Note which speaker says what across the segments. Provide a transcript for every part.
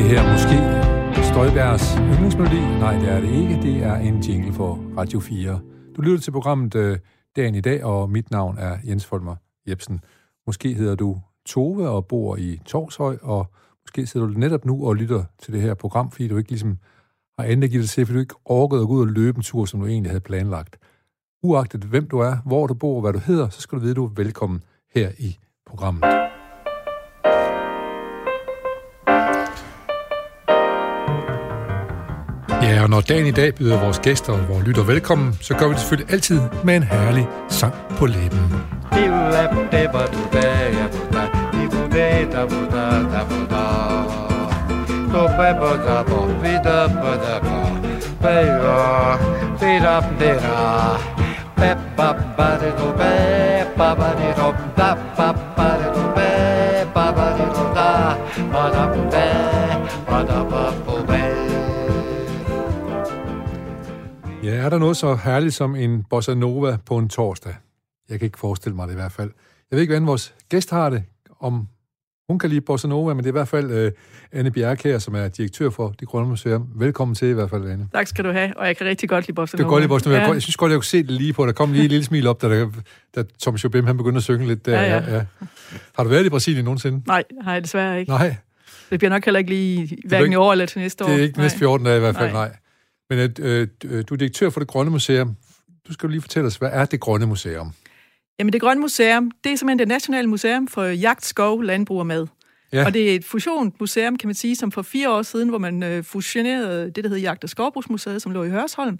Speaker 1: det her måske Støjbergs yndlingsmelodi? Nej, det er det ikke. Det er en jingle for Radio 4. Du lytter til programmet øh, Dagen i dag, og mit navn er Jens Folmer Jebsen. Måske hedder du Tove og bor i Torshøj, og måske sidder du netop nu og lytter til det her program, fordi du ikke ligesom har andet givet til, fordi du ikke orkede at gå ud og løbe en tur, som du egentlig havde planlagt. Uagtet hvem du er, hvor du bor og hvad du hedder, så skal du vide, at du er velkommen her i programmet. Ja, og når dagen i dag byder vores gæster og vores lytter velkommen, så gør vi det selvfølgelig altid med en herlig sang på læben. Ja, er der noget så herligt som en bossa nova på en torsdag? Jeg kan ikke forestille mig det i hvert fald. Jeg ved ikke, hvordan vores gæst har det, om hun kan lide bossa nova, men det er i hvert fald uh, Anne Bjerg her, som er direktør for Det Grønne Museum. Velkommen til i hvert fald, Anne.
Speaker 2: Tak skal du have, og jeg kan rigtig godt lide bossa nova.
Speaker 1: Det er godt lide bossa nova. Ja. Jeg synes godt, jeg kunne se det lige på. Der kom lige et lille smil op, da, der, da Thomas Jobim han begyndte at synge lidt der. Ja, ja. Ja. Har du været i Brasilien nogensinde?
Speaker 2: Nej, har jeg desværre ikke.
Speaker 1: Nej.
Speaker 2: Det bliver nok heller ikke lige hverken i år eller til næste år.
Speaker 1: Det er ikke næste 14 dage i hvert fald, nej. nej. Men at, øh, du er direktør for det Grønne Museum. Du skal jo lige fortælle os, hvad er det Grønne Museum?
Speaker 2: Jamen, det Grønne Museum, det er simpelthen det nationale museum for jagt, skov, landbrug og mad. Ja. Og det er et fusionsmuseum, kan man sige, som for fire år siden, hvor man øh, fusionerede det, der hedder Jagt- og Skovbrugsmuseet, som lå i Hørsholm.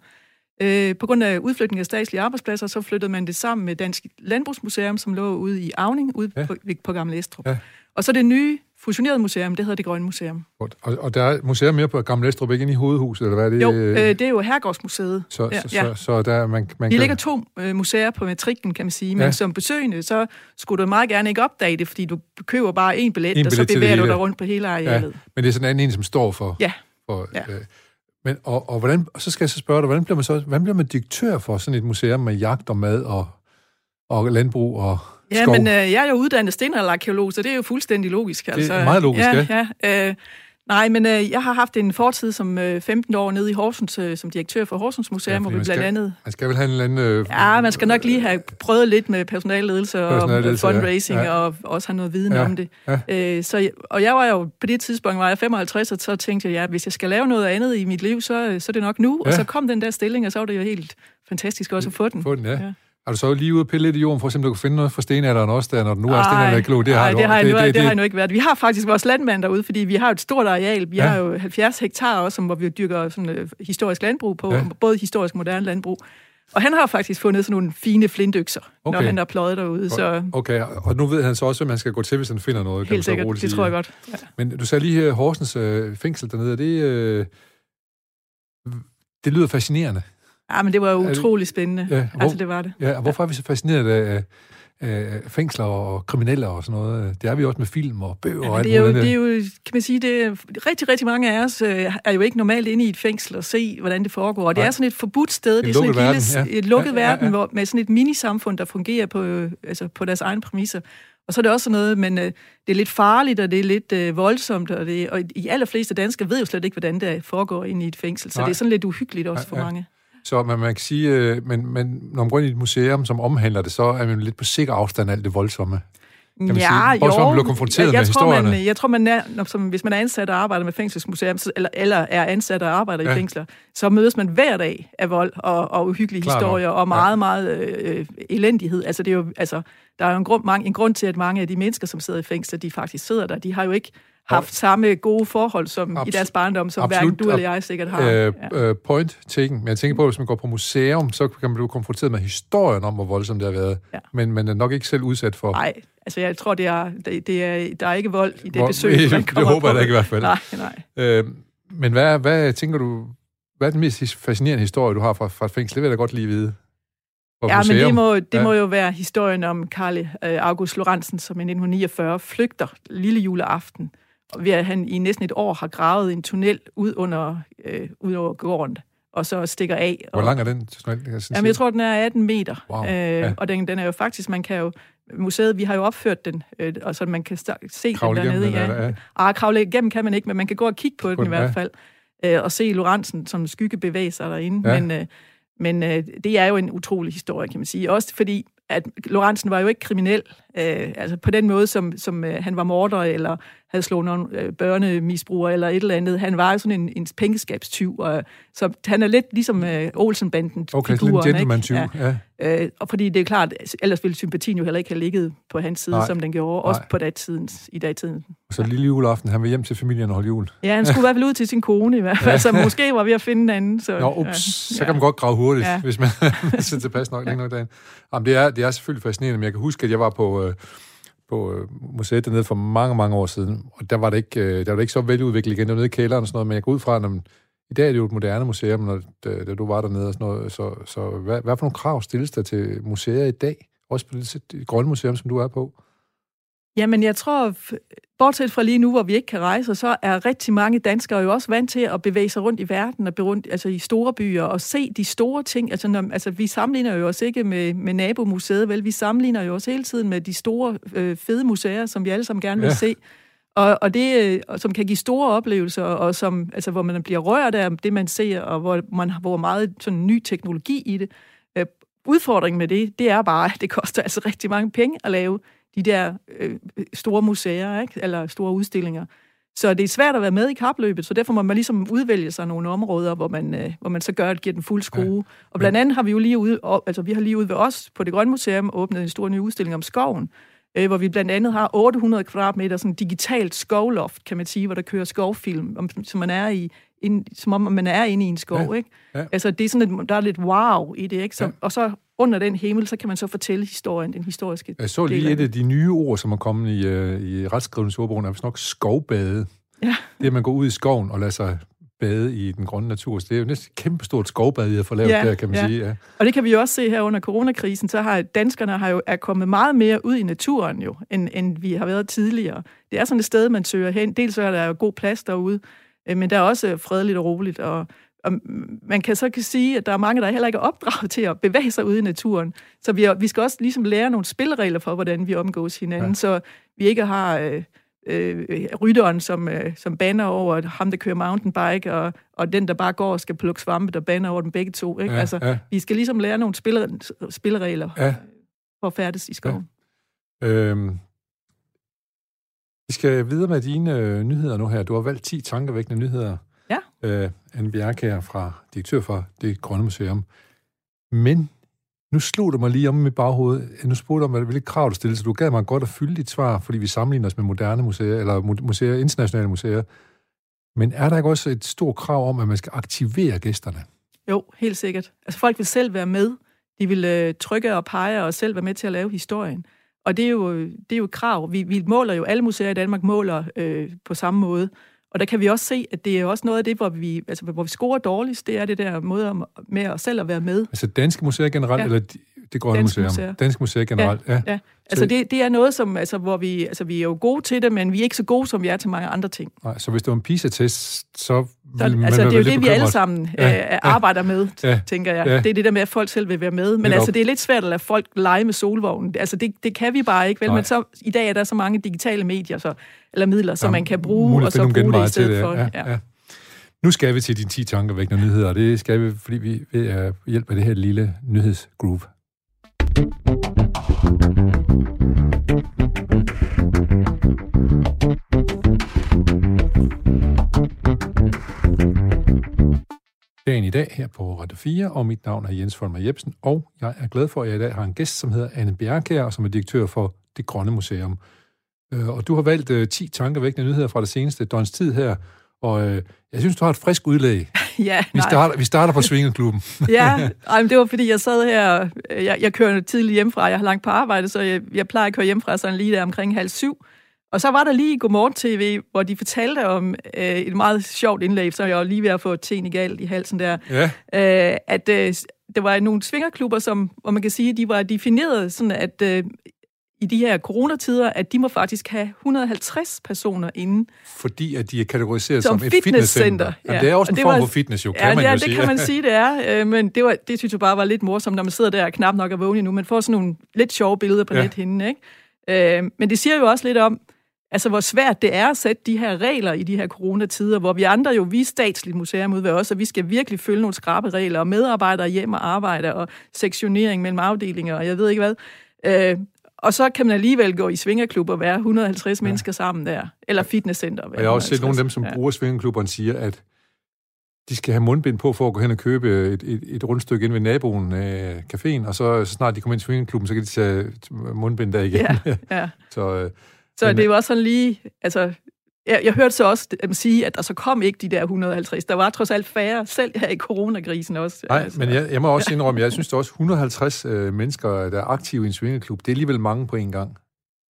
Speaker 2: Øh, på grund af udflytning af statslige arbejdspladser, så flyttede man det sammen med Dansk Landbrugsmuseum, som lå ude i Avning, ude ja. på, på Gamle Estrup. Ja. Og så det nye fusioneret museum, det hedder Det Grønne Museum.
Speaker 1: Og, og der er museum mere på Gamle Estrup, ikke inde i hovedhuset, eller hvad er det?
Speaker 2: Jo, øh, det er jo Herregårdsmuseet.
Speaker 1: Så, ja, så, ja. så, så der, man, man
Speaker 2: De kan... ligger to øh, museer på matrikken, kan man sige, men ja. som besøgende, så skulle du meget gerne ikke opdage det, fordi du køber bare en billet, en billet og så bevæger du dig rundt på hele arealet. Ja,
Speaker 1: men det er sådan en anden en, som står for...
Speaker 2: Ja.
Speaker 1: for
Speaker 2: ja.
Speaker 1: Øh, men, og, og, hvordan, og så skal jeg så spørge dig, hvordan bliver man så hvordan bliver man direktør for sådan et museum med jagt og mad og, og landbrug og
Speaker 2: Ja,
Speaker 1: skov.
Speaker 2: men øh, jeg er jo uddannet stenalderarkeolog, så det er jo fuldstændig logisk.
Speaker 1: Altså. Det er meget logisk, ja.
Speaker 2: ja. ja øh, nej, men øh, jeg har haft en fortid som øh, 15 år nede i Horsens, øh, som direktør for Horsens Museum, ja, hvor vi blandt
Speaker 1: skal,
Speaker 2: andet...
Speaker 1: Man skal vel have en eller anden... Øh,
Speaker 2: ja, man skal nok lige have prøvet lidt med personalledelse og
Speaker 1: personalledelse,
Speaker 2: fundraising,
Speaker 1: ja. Ja.
Speaker 2: og også have noget viden
Speaker 1: Ja,
Speaker 2: om det.
Speaker 1: ja.
Speaker 2: Øh, så, og jeg var jo, på det tidspunkt var jeg 55, og så tænkte jeg, ja, hvis jeg skal lave noget andet i mit liv, så, så er det nok nu.
Speaker 1: Ja.
Speaker 2: Og så kom den der stilling, og så var det jo helt fantastisk også at få den.
Speaker 1: Få den, ja. ja. Er du så lige ude og pille lidt i jorden, for at se, om du kan finde noget fra stenalderen også, der, når du nu er stenalderarkeolog?
Speaker 2: Det har,
Speaker 1: Ej,
Speaker 2: det, har,
Speaker 1: det,
Speaker 2: det,
Speaker 1: det,
Speaker 2: det,
Speaker 1: det,
Speaker 2: har jeg nu ikke været. Vi har faktisk vores landmand derude, fordi vi har jo et stort areal. Vi
Speaker 1: Ja.
Speaker 2: har jo 70 hektar også, som, hvor vi dyrker sådan, øh, historisk landbrug på,
Speaker 1: Ja.
Speaker 2: både historisk og moderne landbrug. Og han har faktisk fundet sådan nogle fine flintøkser, okay. når han har pløjet derude. Så
Speaker 1: Okay, og nu ved han så også, hvad man skal gå til, hvis han finder noget.
Speaker 2: helt sikkert, det
Speaker 1: sige.
Speaker 2: tror jeg godt. Ja.
Speaker 1: Men du sagde lige her, Horsens øh, fængsel dernede, er det... Øh, det lyder fascinerende.
Speaker 2: Ja, men det var jo utrolig spændende.
Speaker 1: Ja,
Speaker 2: Ja,
Speaker 1: hvor-
Speaker 2: altså, det var det.
Speaker 1: Ja, og hvorfor er vi så fascineret af, af fængsler og kriminelle og sådan noget? Det er vi også med film og bøger
Speaker 2: Ja,
Speaker 1: og alt
Speaker 2: det er, jo, det er jo, kan man sige, det er, rigtig, rigtig mange af os øh, er jo ikke normalt inde i et fængsel og se, hvordan det foregår. Og det
Speaker 1: Nej.
Speaker 2: er sådan et forbudt sted.
Speaker 1: En
Speaker 2: det er sådan et,
Speaker 1: lukket
Speaker 2: lille,
Speaker 1: verden, ja.
Speaker 2: et lukket
Speaker 1: Ja, ja, ja.
Speaker 2: verden, hvor, med sådan et minisamfund, der fungerer på, øh, altså på deres egne præmisser. Og så er det også sådan noget, men øh, det er lidt farligt, og det er lidt øh, voldsomt, og, det, og de allerfleste danskere ved jo slet ikke, hvordan det foregår inde i et fængsel. Så
Speaker 1: Nej.
Speaker 2: det er sådan lidt uhyggeligt også
Speaker 1: Ja,
Speaker 2: for
Speaker 1: ja.
Speaker 2: mange.
Speaker 1: Så man, man kan sige, øh, men, men når man går ind i et museum, som omhandler det, så er man lidt på sikker afstand af alt det voldsomme. man sige. Også hvor man bliver konfronteret
Speaker 2: jeg,
Speaker 1: med
Speaker 2: jeg tror, man, jeg tror, man er, når, som, hvis man er ansat og arbejder med fængselsmuseum, så, eller, eller er ansat og arbejder
Speaker 1: Ja.
Speaker 2: i fængsler, så mødes man hver dag af vold og, og uhyggelige
Speaker 1: Klart nok.
Speaker 2: historier og meget, meget øh, elendighed. Altså, det er jo, altså, der er jo en grund, mange, en grund til, at mange af de mennesker, som sidder i fængsler, de faktisk sidder der. De har jo ikke haft samme gode forhold som
Speaker 1: Abs-
Speaker 2: i deres barndom, som
Speaker 1: absolut.
Speaker 2: hverken du eller jeg sikkert har.
Speaker 1: Øh,
Speaker 2: ja.
Speaker 1: øh, point taken. Men jeg tænker på, at hvis man går på museum, så kan man blive konfronteret med historien om, hvor voldsomt det har været.
Speaker 2: Ja.
Speaker 1: Men man er nok ikke selv udsat for...
Speaker 2: Nej, altså jeg tror, det er, det, det er, der er ikke vold i det
Speaker 1: Hvor-
Speaker 2: besøg, man
Speaker 1: det håber jeg
Speaker 2: på.
Speaker 1: da ikke i hvert fald.
Speaker 2: Nej, nej.
Speaker 1: Øh, men hvad, hvad tænker du... Hvad er den mest fascinerende historie, du har fra, fra et fængsel? Det vil jeg da godt lige vide.
Speaker 2: Ja, men det må, det
Speaker 1: Ja.
Speaker 2: må jo være historien om Karl øh, August Lorentzen, som i 1949 flygter lille juleaften, ved at han i næsten et år har gravet en tunnel ud under, øh, ud over gården, og så stikker af.
Speaker 1: Hvor
Speaker 2: og,
Speaker 1: lang er den? tunnel? Jeg
Speaker 2: Jamen, jeg tror, den er 18 meter.
Speaker 1: Wow,
Speaker 2: Øh,
Speaker 1: ja.
Speaker 2: Og den, den er jo faktisk, man kan jo, museet, vi har jo opført den, øh, og så man kan se
Speaker 1: kravle
Speaker 2: den dernede.
Speaker 1: Den, ja. ja.
Speaker 2: Ah, kravle igennem kan man ikke, men man kan gå og kigge på, på den i hvert fald, øh, og se Lorentzen som skygge bevæge sig derinde. Ja. Men, øh, men øh, det er jo en utrolig historie, kan man sige. Også fordi, at Lorentzen var jo ikke kriminel, øh, altså på den måde, som, som øh, han var morder, eller havde slået nogle øh, børnemisbrugere, eller et eller andet. Han var jo sådan en, en pengeskabstyv, og, så han er lidt ligesom øh, Olsenbanden.
Speaker 1: Okay, sådan en gentleman-tyv, ja. ja.
Speaker 2: Øh, og fordi det er klart, ellers ville sympatien jo heller ikke have ligget på hans side, Nej. som den gjorde, også Nej. på datiden, i dagtiden.
Speaker 1: Så lille juleaften, han vil hjem til familien og holde jul.
Speaker 2: Ja, han skulle i hvert fald ud til sin kone i hvert fald, ja. så måske var vi at finde en anden. Så,
Speaker 1: Nå, ups, ja. så kan man godt grave hurtigt, ja. hvis man sidder tilpas nok ja. længe nok dagen. Jamen, det, er, det er selvfølgelig fascinerende, men jeg kan huske, at jeg var på... Øh, på øh, museet dernede for mange, mange år siden, og der var det ikke, øh, der var det ikke så veludviklet igen, det var nede i kælderen og sådan noget, men jeg går ud fra, at i dag er det jo et moderne museum, når, da, da du var dernede og sådan noget, så, så hvad, hvad for nogle krav stilles der til museer i dag? Også på det, det grønne museum, som du er på?
Speaker 2: Jamen, jeg tror, bortset fra lige nu, hvor vi ikke kan rejse, så er rigtig mange danskere jo også vant til at bevæge sig rundt i verden, og rundt, altså i store byer, og se de store ting. Altså, når, altså vi sammenligner jo os ikke med, med nabomuseet, vel? Vi sammenligner jo os hele tiden med de store, øh, fede museer, som vi alle sammen gerne vil ja. se. Og, og det, øh, som kan give store oplevelser, og som, altså, hvor man bliver rørt af det, man ser, og hvor man hvor meget sådan, ny teknologi i det. Øh, udfordringen med det, det er bare, at det koster altså rigtig mange penge at lave de der øh, store museer, ikke? eller store udstillinger. Så det er svært at være med i kapløbet, så derfor må man ligesom udvælge sig nogle områder, hvor man, øh, hvor man så gør, at giver den fuld skrue. Ja. Og blandt andet har vi jo lige ude, altså vi har lige ude ved os på det Grønne Museum åbnet en stor ny udstilling om skoven, øh, hvor vi blandt andet har 800 kvadratmeter sådan digitalt skovloft, kan man sige, hvor der kører skovfilm, om, som man er i, ind, som om man er inde i en skov, ja. ikke? Ja. Altså det er sådan, at der er lidt wow i det, ikke? Så, ja. Og så under den himmel, så kan man så fortælle historien, den historiske
Speaker 1: Jeg så lige et af de nye ord, som er kommet i, uh, i retskrivningsordbogen, er nok skovbade. Ja. Det er, at man går ud i skoven og lader sig bade i den grønne natur. Så det er jo næsten et kæmpestort skovbad, I har fået lavet ja, der, kan man ja. sige. Ja.
Speaker 2: Og det kan vi jo også se her under coronakrisen, så har danskerne har jo, er kommet meget mere ud i naturen jo, end, end vi har været tidligere. Det er sådan et sted, man søger hen. Dels er der jo god plads derude, øh, men der er også fredeligt og roligt, og og man kan så kan sige, at der er mange, der heller ikke er opdraget til at bevæge sig ude i naturen. Så vi, vi skal også ligesom lære nogle spilleregler for, hvordan vi omgås hinanden, ja. så vi ikke har øh, øh, rytteren, som, øh, som banner over ham, der kører mountainbike, og, og den, der bare går og skal plukke svampe, der banner over dem begge to. Ikke? Ja, altså, ja. Vi skal ligesom lære nogle spille, spilleregler ja. for at færdes i skoven. Ja. Øhm,
Speaker 1: vi skal videre med dine øh, nyheder nu her. Du har valgt 10 tankevækkende nyheder
Speaker 2: Ja.
Speaker 1: Øh, Anne Bjerke her fra direktør for det Grønne Museum. Men nu slog det mig lige om i baghovedet. Nu spurgte om, hvilke krav du stillede, så du gav mig godt at fylde dit svar, fordi vi sammenligner os med moderne museer, eller museer, internationale museer. Men er der ikke også et stort krav om, at man skal aktivere gæsterne?
Speaker 2: Jo, helt sikkert. Altså folk vil selv være med. De vil øh, trykke og pege og selv være med til at lave historien. Og det er jo, det er jo et krav. Vi, vi måler jo, alle museer i Danmark måler øh, på samme måde. Og der kan vi også se, at det er også noget af det, hvor vi, altså, hvor vi scorer dårligst, det er det der måde med os selv at være med.
Speaker 1: Altså danske museer generelt, ja. eller det grønne museum? Museer. Danske museer generelt, ja. ja. ja.
Speaker 2: Altså det, det er noget, som, altså, hvor vi, altså, vi er jo gode til det, men vi er ikke så gode, som vi er til mange andre ting.
Speaker 1: Nej, så hvis det var en PISA-test, så
Speaker 2: så, altså, det er jo det, vi alle sammen ja, øh, ja, arbejder med, ja, tænker jeg. Ja. Det er det der med, at folk selv vil være med. Men altså, det er lidt svært at lade folk lege med solvognen. Altså, det, det kan vi bare ikke, vel? Nej. Men så, i dag er der så mange digitale medier, så, eller midler, som ja, man kan bruge, og så bruge det i stedet det, for. Ja, ja. Ja.
Speaker 1: Nu skal vi til de 10 tankevækkende nyheder, og det skal vi, fordi vi ved hjælp af det her lille nyhedsgroup dagen i dag her på Radio 4, og mit navn er Jens Folmer Jebsen, og jeg er glad for, at jeg i dag har en gæst, som hedder Anne Bjerkær, som er direktør for Det Grønne Museum. Øh, og du har valgt øh, 10 tankevækkende nyheder fra det seneste døgns tid her, og øh, jeg synes, du har et frisk udlæg.
Speaker 2: ja,
Speaker 1: vi starter, vi starter på Svingerklubben.
Speaker 2: ja, ej, men det var fordi, jeg sad her, jeg, jeg kører tidligt hjemmefra, jeg har langt på arbejde, så jeg, jeg plejer at køre hjemmefra sådan lige der omkring halv syv. Og så var der lige Godmorgen TV, hvor de fortalte om øh, et meget sjovt indlæg, så jeg var lige ved at få ten i galt i halsen der, ja. øh, at øh, der var nogle svingerklubber, som, hvor man kan sige, de var defineret sådan, at øh, i de her coronatider, at de må faktisk have 150 personer inde.
Speaker 1: Fordi at de er kategoriseret som, som et fitnesscenter. Ja. det er også en form var, for fitness, jo, kan
Speaker 2: ja,
Speaker 1: man
Speaker 2: ja,
Speaker 1: jo
Speaker 2: det
Speaker 1: sige.
Speaker 2: kan man sige, det er. Øh, men det, var, det synes jeg bare var lidt morsomt, når man sidder der og knap nok er vågen nu. Man får sådan nogle lidt sjove billeder på ja. hende, ikke? Øh, men det siger jo også lidt om, Altså, hvor svært det er at sætte de her regler i de her coronatider, hvor vi andre jo, vi er statsligt museum ud ved os, og vi skal virkelig følge nogle skrabe regler, og medarbejdere hjem og arbejde, og sektionering mellem afdelinger, og jeg ved ikke hvad. Øh, og så kan man alligevel gå i svingerklub og være 150 ja. mennesker sammen der, eller fitnesscenter. Og
Speaker 1: jeg har også set nogle af dem, som ja. bruger svingerklubberne, siger, at de skal have mundbind på for at gå hen og købe et, et, et rundstykke ind ved naboen af caféen, og så, så snart de kommer ind i svingerklubben, så kan de tage mundbind der igen.
Speaker 2: Ja, ja.
Speaker 1: så,
Speaker 2: øh, så men, det er jo også sådan lige, altså, jeg, jeg hørte så også dem sige, at der så kom ikke de der 150. Der var trods alt færre, selv her i coronakrisen også.
Speaker 1: Nej, altså. men jeg, jeg må også indrømme, jeg synes, der er også 150 øh, mennesker, der er aktive i en svingerklub. Det er alligevel mange på en gang.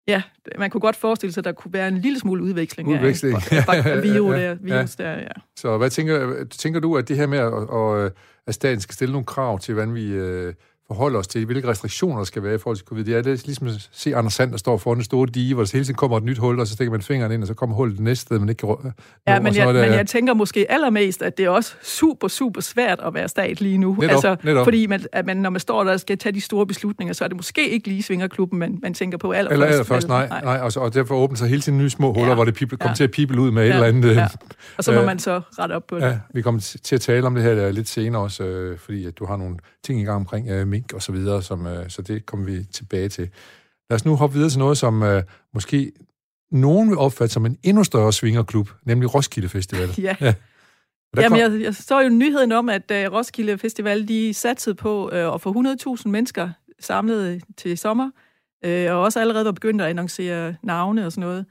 Speaker 2: Ja, man kunne godt forestille sig, at der kunne være en lille smule udveksling,
Speaker 1: udveksling.
Speaker 2: af, af, af virus, der, virus ja. der. Ja.
Speaker 1: Så hvad tænker, tænker du, at det her med, at, at, at staten skal stille nogle krav til, hvordan vi... Øh, forholde os til, hvilke restriktioner der skal være i forhold til covid. Det er det, ligesom at se Anders Sand, der står foran en stor dige, hvor der hele tiden kommer et nyt hul, og så stikker man fingeren ind, og så kommer hullet det næste sted, man ikke kan...
Speaker 2: Ja, men, jeg, det, men jeg tænker måske allermest, at det er også super, super svært at være stat lige nu.
Speaker 1: Netop,
Speaker 2: altså,
Speaker 1: netop.
Speaker 2: Fordi man, at man, når man står der og skal tage de store beslutninger, så er det måske ikke lige svingerklubben, man, man tænker på allerførst.
Speaker 1: Eller allerførst, nej. nej. nej og, så, og derfor åbner sig hele tiden nye små huller, ja. hvor det pible, kommer ja. til at pible ud med ja. et eller andet. Ja.
Speaker 2: Og så må man så rette op på det.
Speaker 1: Ja, vi kommer til at tale om det her lidt senere også, øh, fordi at du har nogle ting i gang omkring øh, mink og så videre, som, øh, så det kommer vi tilbage til. Lad os nu hoppe videre til noget, som øh, måske nogen vil opfatte som en endnu større svingerklub, nemlig Roskilde Festival.
Speaker 2: ja. ja. Jamen, jeg, jeg så jo nyheden om, at uh, Roskilde Festival, de satsede på uh, at få 100.000 mennesker samlet til sommer, uh, og også allerede var begyndt at annoncere navne og sådan noget.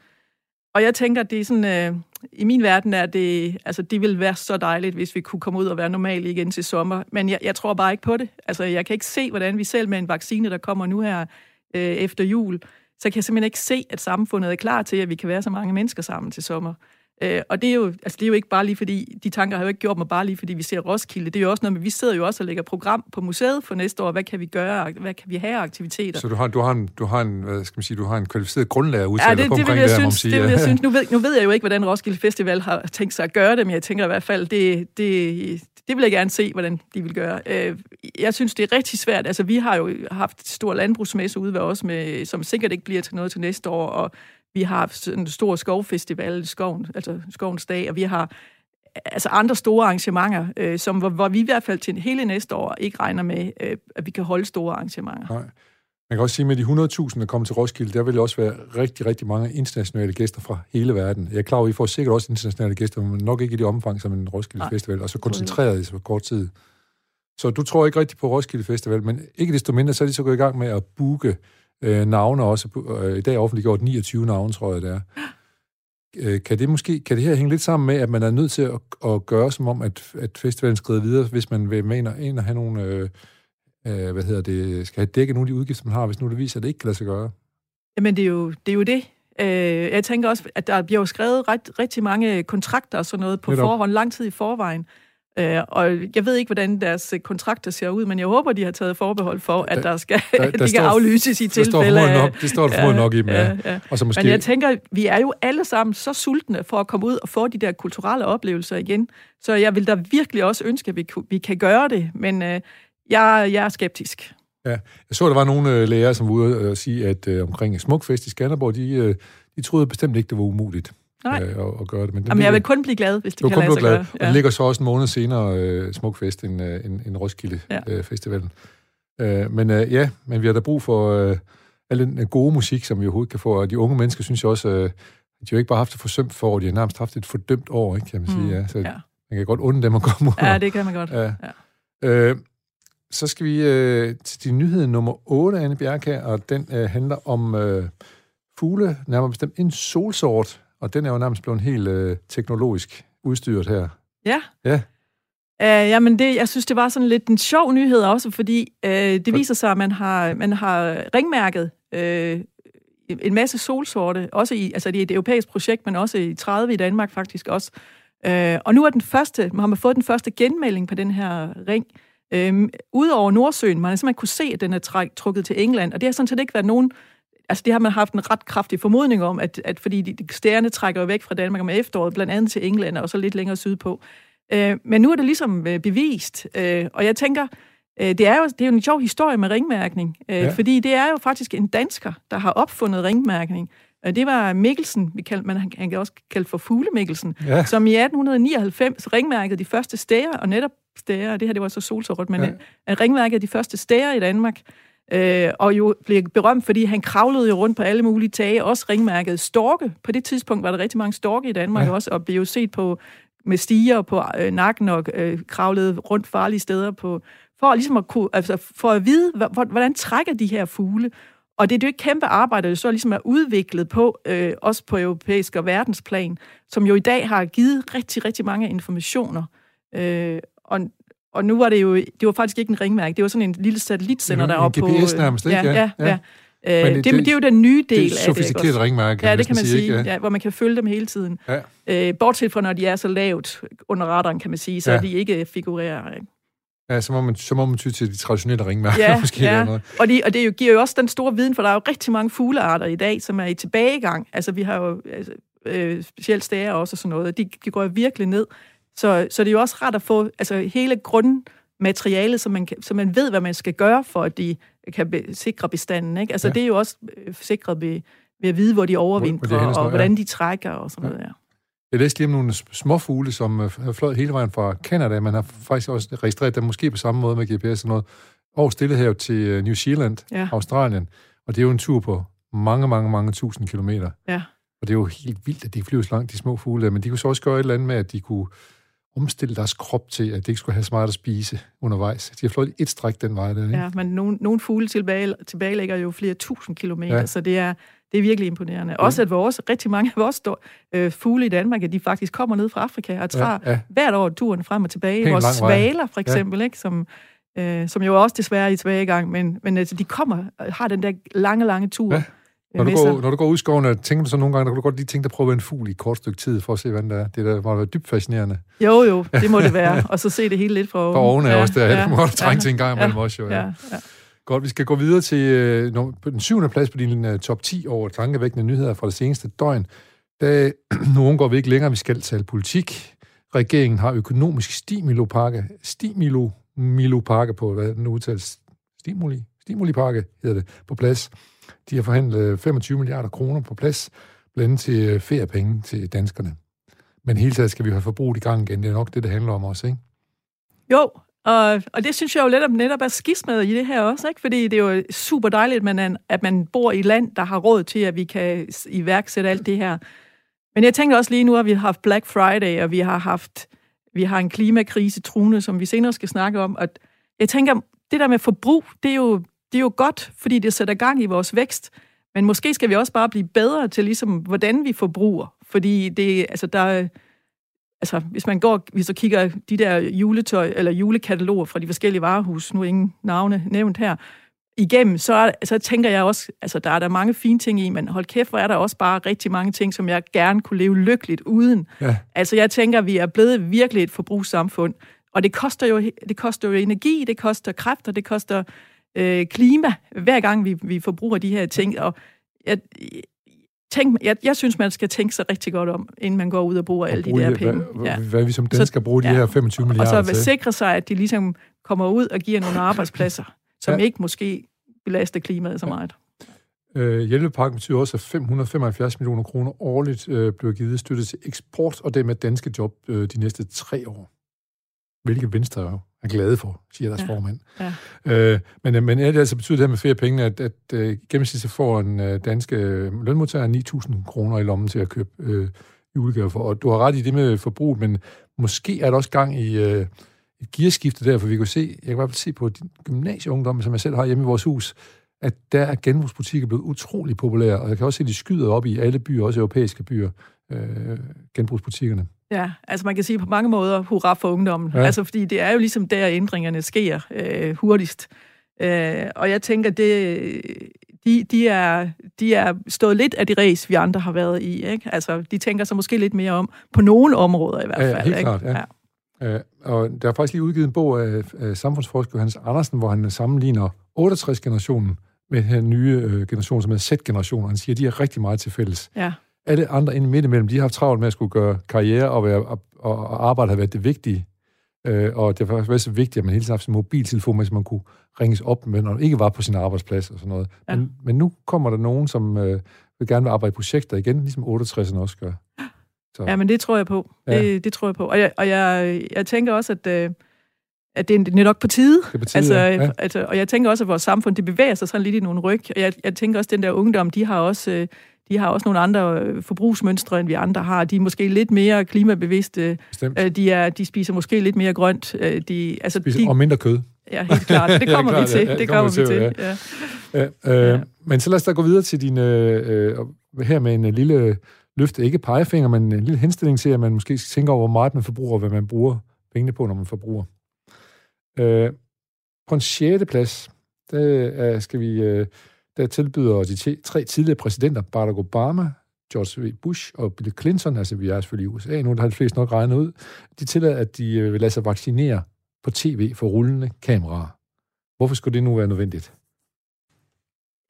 Speaker 2: Og jeg tænker, at det er sådan, øh, i min verden er det, altså det ville være så dejligt, hvis vi kunne komme ud og være normale igen til sommer. Men jeg, jeg tror bare ikke på det. Altså jeg kan ikke se, hvordan vi selv med en vaccine, der kommer nu her øh, efter jul, så kan jeg simpelthen ikke se, at samfundet er klar til, at vi kan være så mange mennesker sammen til sommer. Øh, og det er, jo, altså det er jo ikke bare lige fordi, de tanker har jo ikke gjort mig bare lige fordi, vi ser Roskilde. Det er jo også noget med, vi sidder jo også og lægger program på museet for næste år. Hvad kan vi gøre? Hvad kan vi have aktiviteter?
Speaker 1: Så du har, du har, en, du har en, hvad skal man sige, du har en kvalificeret grundlag at udtale ja,
Speaker 2: det,
Speaker 1: på
Speaker 2: det,
Speaker 1: omkring
Speaker 2: vil jeg
Speaker 1: det,
Speaker 2: synes, det jeg synes. Nu ved, nu ved jeg jo ikke, hvordan Roskilde Festival har tænkt sig at gøre det, men jeg tænker i hvert fald, det, det, det vil jeg gerne se, hvordan de vil gøre. Øh, jeg synes, det er rigtig svært. Altså, vi har jo haft et stort landbrugsmesse ude ved os, med, som sikkert ikke bliver til noget til næste år, og vi har haft en stor skovfestival, skoven, altså skovens dag, og vi har altså andre store arrangementer, øh, som, hvor, hvor vi i hvert fald til hele næste år ikke regner med, øh, at vi kan holde store arrangementer.
Speaker 1: Nej. Man kan også sige, at med de 100.000, der kommer til Roskilde, der vil også være rigtig, rigtig mange internationale gæster fra hele verden. Jeg er klar over, at I får sikkert også internationale gæster, men nok ikke i det omfang som en Roskilde Nej. Festival, og så koncentreret i så kort tid. Så du tror ikke rigtig på Roskilde Festival, men ikke desto mindre, så er de så gået i gang med at booke øh, navne også. Øh, I dag offentliggjort 29 navne, tror jeg, det er. Øh, kan det måske kan det her hænge lidt sammen med, at man er nødt til at, at gøre som om, at, at festivalen skrider videre, hvis man vil med ind og have nogle, øh, øh, hvad hedder det, skal have dækket nogle af de udgifter, man har, hvis nu det viser, at det ikke kan lade sig gøre?
Speaker 2: Jamen, det er jo det. Er jo det. Øh, jeg tænker også, at der bliver jo skrevet ret, rigtig mange kontrakter og sådan noget på Netop. forhånd, lang tid i forvejen. Øh, og jeg ved ikke, hvordan deres øh, kontrakter ser ud, men jeg håber, de har taget forbehold for, at der, skal, der, der de står, kan aflyses i tilfælde
Speaker 1: af... Nok, det står der ja, nok i dem, ja. ja.
Speaker 2: Og så måske... Men jeg tænker, vi er jo alle sammen så sultne for at komme ud og få de der kulturelle oplevelser igen. Så jeg vil da virkelig også ønske, at vi, vi kan gøre det, men øh, jeg, jeg er skeptisk.
Speaker 1: Ja, jeg så, der var nogle øh, lærere, som var ude og sige, at øh, omkring Smukfest i Skanderborg, de, øh, de troede bestemt ikke, det var umuligt.
Speaker 2: Nej.
Speaker 1: Øh, at, at gøre det.
Speaker 2: Men Jamen, jeg vil kun blive glad, hvis det kan lade sig glad. gøre.
Speaker 1: Ja. Og det ligger så også en måned senere, uh, Smukfest, en, uh, en, en Roskilde ja. uh, Festivalen. Uh, men uh, ja, men vi har da brug for uh, al den gode musik, som vi overhovedet kan få. Og de unge mennesker synes jeg også, uh, de har jo ikke bare haft et forsømt forår, de har nærmest haft et fordømt år, ikke, kan man sige. Mm. Ja. Så ja. man kan godt undre dem at komme ud.
Speaker 2: Ja, det kan man godt. Ja.
Speaker 1: Ja. Uh, så skal vi uh, til din nyhed nummer 8, Anne Bjerke, og den uh, handler om uh, fugle, nærmere bestemt en solsort, og den er jo nærmest blevet helt øh, teknologisk udstyret her.
Speaker 2: Ja.
Speaker 1: Ja.
Speaker 2: Uh, jamen, det, jeg synes, det var sådan lidt en sjov nyhed også, fordi uh, det viser sig, at man har, man har ringmærket uh, en masse solsorte, også i, altså det er et europæisk projekt, men også i 30 i Danmark faktisk også. Uh, og nu er den første, man har fået den første genmelding på den her ring, uh, udover Nordsøen. Man har simpelthen kunne se, at den er træk, trukket til England, og det har sådan set ikke været nogen altså det har man haft en ret kraftig formodning om, at, at fordi de, de stærne trækker væk fra Danmark om efteråret, blandt andet til England og så lidt længere sydpå. Øh, men nu er det ligesom øh, bevist, øh, og jeg tænker, øh, det, er jo, det er jo en sjov historie med ringmærkning, øh, ja. fordi det er jo faktisk en dansker, der har opfundet ringmærkning. Øh, det var Mikkelsen, vi kaldte, man, han kan også kalde for Fugle Mikkelsen, ja. som i 1899 ringmærkede de første stæger, og netop stæger, det her det var så solsorot, men ja. ringmærkede de første stæger i Danmark, øh, og jo blev berømt, fordi han kravlede jo rundt på alle mulige tage, også ringmærket storke. På det tidspunkt var der rigtig mange storke i Danmark ja. også, og blev jo set på med stiger på øh, nakken og øh, kravlede rundt farlige steder på, for ligesom at kunne, altså for at vide, hvordan trækker de her fugle. Og det er det et kæmpe arbejde, der så ligesom er udviklet på, øh, også på europæisk og verdensplan, som jo i dag har givet rigtig, rigtig mange informationer. Øh, og, og nu var det jo, det var faktisk ikke en ringmærke, det var sådan en lille satellitsender deroppe
Speaker 1: på... En GPS nærmest, ikke?
Speaker 2: Ja, ja, ja. ja. Øh, det, det, det er jo den nye del af det.
Speaker 1: Det er sofistikeret ringmærke,
Speaker 2: kan Ja, det kan man sige,
Speaker 1: sige
Speaker 2: ja. Ja, hvor man kan følge dem hele tiden. Ja. Øh, bortset fra, når de er så lavt under radaren, kan man sige, så ja. de ikke figurerer. Ikke?
Speaker 1: Ja, så må man, så må man ty til de traditionelle ringmærker.
Speaker 2: Ja,
Speaker 1: måske
Speaker 2: ja. Eller noget. og, det, og det giver jo også den store viden, for der er jo rigtig mange fuglearter i dag, som er i tilbagegang. Altså, vi har jo altså, øh, specielt stæger også og sådan noget, de, de går jo virkelig ned. Så, så det er jo også rart at få altså, hele grundmaterialet, så man, kan, så man ved, hvad man skal gøre, for at de kan be, sikre bestanden. Ikke? Altså, ja. det er jo også øh, sikret ved, ved at vide, hvor de overvintrer, hvor, hvor og hvordan de trækker og sådan ja. noget. Ja.
Speaker 1: Jeg læste lige om nogle småfugle, som øh, har fløjet hele vejen fra Canada. Man har faktisk også registreret dem måske på samme måde med GPS og noget. Over Stillehavet til øh, New Zealand, ja. Australien. Og det er jo en tur på mange, mange, mange tusind kilometer. Ja. Og det er jo helt vildt, at de flyver så langt, de små fugle. Men de kunne så også gøre et eller andet med, at de kunne omstille deres krop til, at de ikke skulle have så meget at spise undervejs. De har fløjet et stræk den vej der. Ikke?
Speaker 2: Ja, men nogle, nogle fugle tilbage, tilbage ligger jo flere tusind kilometer, ja. så det er, det er virkelig imponerende. Ja. Også at vores, rigtig mange af vores stor, øh, fugle i Danmark, at de faktisk kommer ned fra Afrika og tager ja, ja. hvert år turen frem og tilbage. Pænt vores svaler for eksempel, ja. ikke, som, øh, som jo også desværre er i tilbagegang, men, men altså, de kommer har den der lange, lange tur. Ja.
Speaker 1: Når du, går, når du går ud i skoven, tænker du så nogle gange, der kan du godt lige tænke dig at prøve en fugl i et kort stykke tid, for at se, hvad det er. Det der må være dybt fascinerende.
Speaker 2: Jo, jo, det må det være. Og så se det hele lidt fra oven.
Speaker 1: Fra oven er ja, også der. Ja, det må du trænge ja, til en gang imellem ja, også, jo. Ja. Ja, ja. Godt, vi skal gå videre til øh, på den syvende plads på din uh, top 10 over tankevækkende nyheder fra det seneste døgn. Da, nu undgår vi ikke længere, vi skal tale politik. Regeringen har økonomisk stimulopakke, stimulopakke på, hvad den udtales, stimuli, stimulipakke hedder det, på plads. De har forhandlet 25 milliarder kroner på plads, blandt andet til øh, feriepenge til danskerne. Men hele taget skal vi have forbruget i gang igen. Det er nok det, det handler om også, ikke?
Speaker 2: Jo, og, og det synes jeg jo netop, netop er skismet i det her også, ikke? fordi det er jo super dejligt, at man, at man bor i et land, der har råd til, at vi kan iværksætte alt det her. Men jeg tænker også lige nu, at vi har haft Black Friday, og vi har haft vi har en klimakrise truende, som vi senere skal snakke om. Og jeg tænker, det der med forbrug, det er jo, det er jo godt, fordi det sætter gang i vores vækst. Men måske skal vi også bare blive bedre til, ligesom, hvordan vi forbruger. Fordi det, altså, der, altså, hvis man går, hvis du kigger de der juletøj, eller julekataloger fra de forskellige varehus, nu er ingen navne nævnt her, igennem, så, så tænker jeg også, altså der er der mange fine ting i, men hold kæft, hvor er der også bare rigtig mange ting, som jeg gerne kunne leve lykkeligt uden. Ja. Altså jeg tænker, vi er blevet virkelig et forbrugssamfund, og det koster jo, det koster jo energi, det koster kræfter, det koster øh, klima, hver gang vi, vi forbruger de her ting, og jeg, tænk, jeg, jeg synes, man skal tænke sig rigtig godt om, inden man går ud og bruger og alle de der penge.
Speaker 1: Hvad, ja. hvad vi som danskere skal bruge de ja. her 25 milliarder
Speaker 2: Og så sikre sig, at de ligesom kommer ud og giver nogle arbejdspladser, som ja. ikke måske belaster klimaet så meget.
Speaker 1: Øh, hjælpepakken betyder også, at 575 millioner kroner årligt øh, bliver givet støtte til eksport, og det med danske job øh, de næste tre år. Hvilket Venstre er glade for, siger deres ja. formand. Ja. Øh, men, øh, men det altså betyder det her med flere penge, at, at uh, gennemsnitligt får en uh, danske lønmodtager 9.000 kroner i lommen til at købe uh, julegaver for. Og du har ret i det med forbrug, men måske er der også gang i uh, et gearskifte der, for vi kan se, jeg kan i hvert fald se på din gymnasieungdom, som jeg selv har hjemme i vores hus, at der er genbrugsbutikker blevet utrolig populære, og jeg kan også se, at de skyder op i alle byer, også europæiske byer, øh, genbrugsbutikkerne.
Speaker 2: Ja, altså man kan sige på mange måder, hurra for ungdommen. Ja. Altså fordi det er jo ligesom der, ændringerne sker øh, hurtigst. Øh, og jeg tænker, det, de, de, er, de er stået lidt af de race, vi andre har været i. Ikke? Altså, de tænker sig måske lidt mere om, på nogle områder i hvert fald.
Speaker 1: Ja, helt ikke? klart, ja. ja. Øh, og der er faktisk lige udgivet en bog af, af samfundsforsker Hans Andersen, hvor han sammenligner 68-generationen med den nye øh, generation, som er Z-generation, han siger, at de har rigtig meget til fælles.
Speaker 2: Ja.
Speaker 1: Alle andre inde midt imellem, de har haft travlt med at skulle gøre karriere og, være, og, og arbejde har været det vigtige. Øh, og det var faktisk så vigtigt, at man hele tiden har haft sin mobiltelefon, så man kunne ringes op, men når man ikke var på sin arbejdsplads og sådan noget. Ja. Men, men nu kommer der nogen, som øh, vil gerne vil arbejde i projekter igen, ligesom 68'erne også gør.
Speaker 2: Så. Ja, men det tror jeg på. Ja. Det, det tror jeg på. Og jeg, og jeg, jeg tænker også, at, øh, at det, er, det er nok på tide.
Speaker 1: Det er på tide, altså, ja.
Speaker 2: altså, og jeg tænker også, at vores samfund det bevæger sig sådan lidt i nogle ryg. Og jeg, jeg tænker også, at den der ungdom, de har også... Øh, de har også nogle andre øh, forbrugsmønstre, end vi andre har. De er måske lidt mere klimabevidste.
Speaker 1: Bestemt.
Speaker 2: De, er, de spiser måske lidt mere grønt. De,
Speaker 1: altså, spiser, de, og mindre kød.
Speaker 2: Ja, helt klart. Det kommer ja, vi til. Ja, det, det kommer vi til. Ja.
Speaker 1: Ja. Ja, øh, ja. Men så lad os da gå videre til din... Øh, her med en lille løfte, ikke pegefinger, men en lille henstilling til, at man måske skal tænke over, hvor meget man forbruger, og hvad man bruger pengene på, når man forbruger. Øh, på en sjette plads, der skal vi... Øh, der tilbyder de tre tidligere præsidenter, Barack Obama, George W. Bush og Bill Clinton, altså vi er selvfølgelig i USA nu, der har de fleste nok regnet ud, de tillader, at de øh, vil lade sig vaccinere på tv for rullende kameraer. Hvorfor skulle det nu være nødvendigt?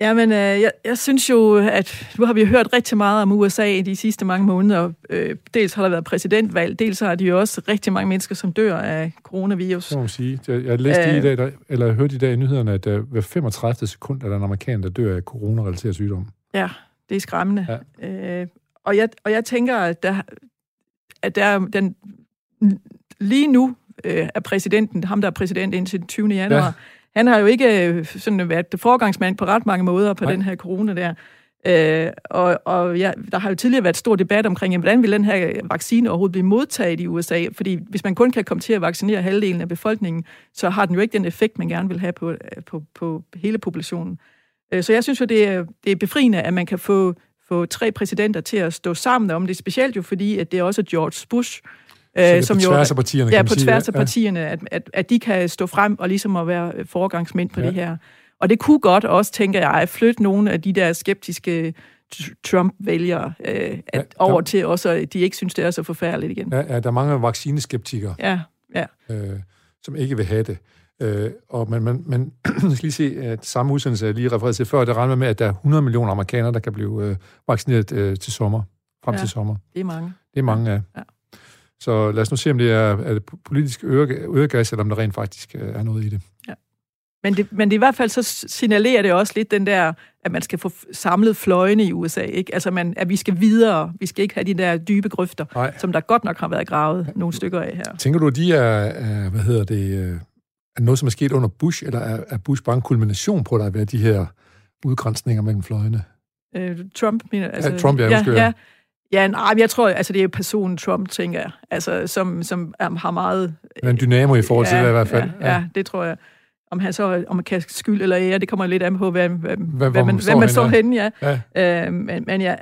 Speaker 2: Jamen, øh, jeg, jeg synes jo, at nu har vi hørt rigtig meget om USA i de sidste mange måneder. Øh, dels har der været præsidentvalg, dels har de jo også rigtig mange mennesker, som dør af coronavirus.
Speaker 1: Det må sige. Jeg, jeg læste Æh, i dag, der, eller jeg hørte i dag i nyhederne, at der hver 35. sekund er der en amerikaner, der dør af coronarelateret sygdom.
Speaker 2: Ja, det er skræmmende. Ja. Øh, og, jeg, og jeg tænker, at der, at der den, lige nu øh, er præsidenten, ham der er præsident indtil den 20. januar, ja han har jo ikke øh, sådan været forgangsmand på ret mange måder på Nej. den her corona der. Øh, og og ja, der har jo tidligere været stor debat omkring, jamen, hvordan vil den her vaccine overhovedet blive modtaget i USA? Fordi hvis man kun kan komme til at vaccinere halvdelen af befolkningen, så har den jo ikke den effekt, man gerne vil have på, på, på hele populationen. Øh, så jeg synes jo, det er, det er befriende, at man kan få, få tre præsidenter til at stå sammen om det, specielt jo fordi, at det er også George Bush,
Speaker 1: Øh, som på jo, tværs af partierne,
Speaker 2: Ja, på sige, tværs af partierne, at, at, at de kan stå frem og ligesom at være foregangsmænd på ja. det her. Og det kunne godt også, tænker jeg, at flytte nogle af de der skeptiske Trump-vælgere øh, at ja, over til også, at de ikke synes, det er så forfærdeligt igen.
Speaker 1: Ja, ja der er mange vaccineskeptikere,
Speaker 2: ja, ja.
Speaker 1: Øh, som ikke vil have det. Øh, og man, man, man skal lige se, at samme udsendelse, jeg lige refererede til før, det regner med, at der er 100 millioner amerikanere, der kan blive øh, vaccineret øh, til sommer, frem ja, til sommer.
Speaker 2: det er mange.
Speaker 1: Det er mange, ja. ja. Så lad os nu se, om det er, er det politisk øregas, eller om der rent faktisk øh, er noget i det. Ja.
Speaker 2: Men det, men det i hvert fald så signalerer det også lidt den der, at man skal få samlet fløjene i USA, ikke? Altså, man, at vi skal videre. Vi skal ikke have de der dybe grøfter, Nej. som der godt nok har været gravet ja. nogle stykker af her.
Speaker 1: Tænker du, at de er, er hvad hedder det, øh, er noget, som er sket under Bush, eller er, er Bush bare en kulmination på, der er de her udgrænsninger mellem fløjene?
Speaker 2: Øh, Trump, mener
Speaker 1: altså, ja, Trump, ja, ja, ja.
Speaker 2: Ja, nej, jeg tror, altså det er personen Trump, tænker jeg, altså, som, som um, har meget...
Speaker 1: En dynamo i forhold til ja, det i hvert fald.
Speaker 2: Ja, ja, det tror jeg. Om han så om man kan skyld eller ære, det kommer lidt an på, hvad, hvad, hvad, hvad man, hvad man står henne, ja. ja. Øh, men men ja,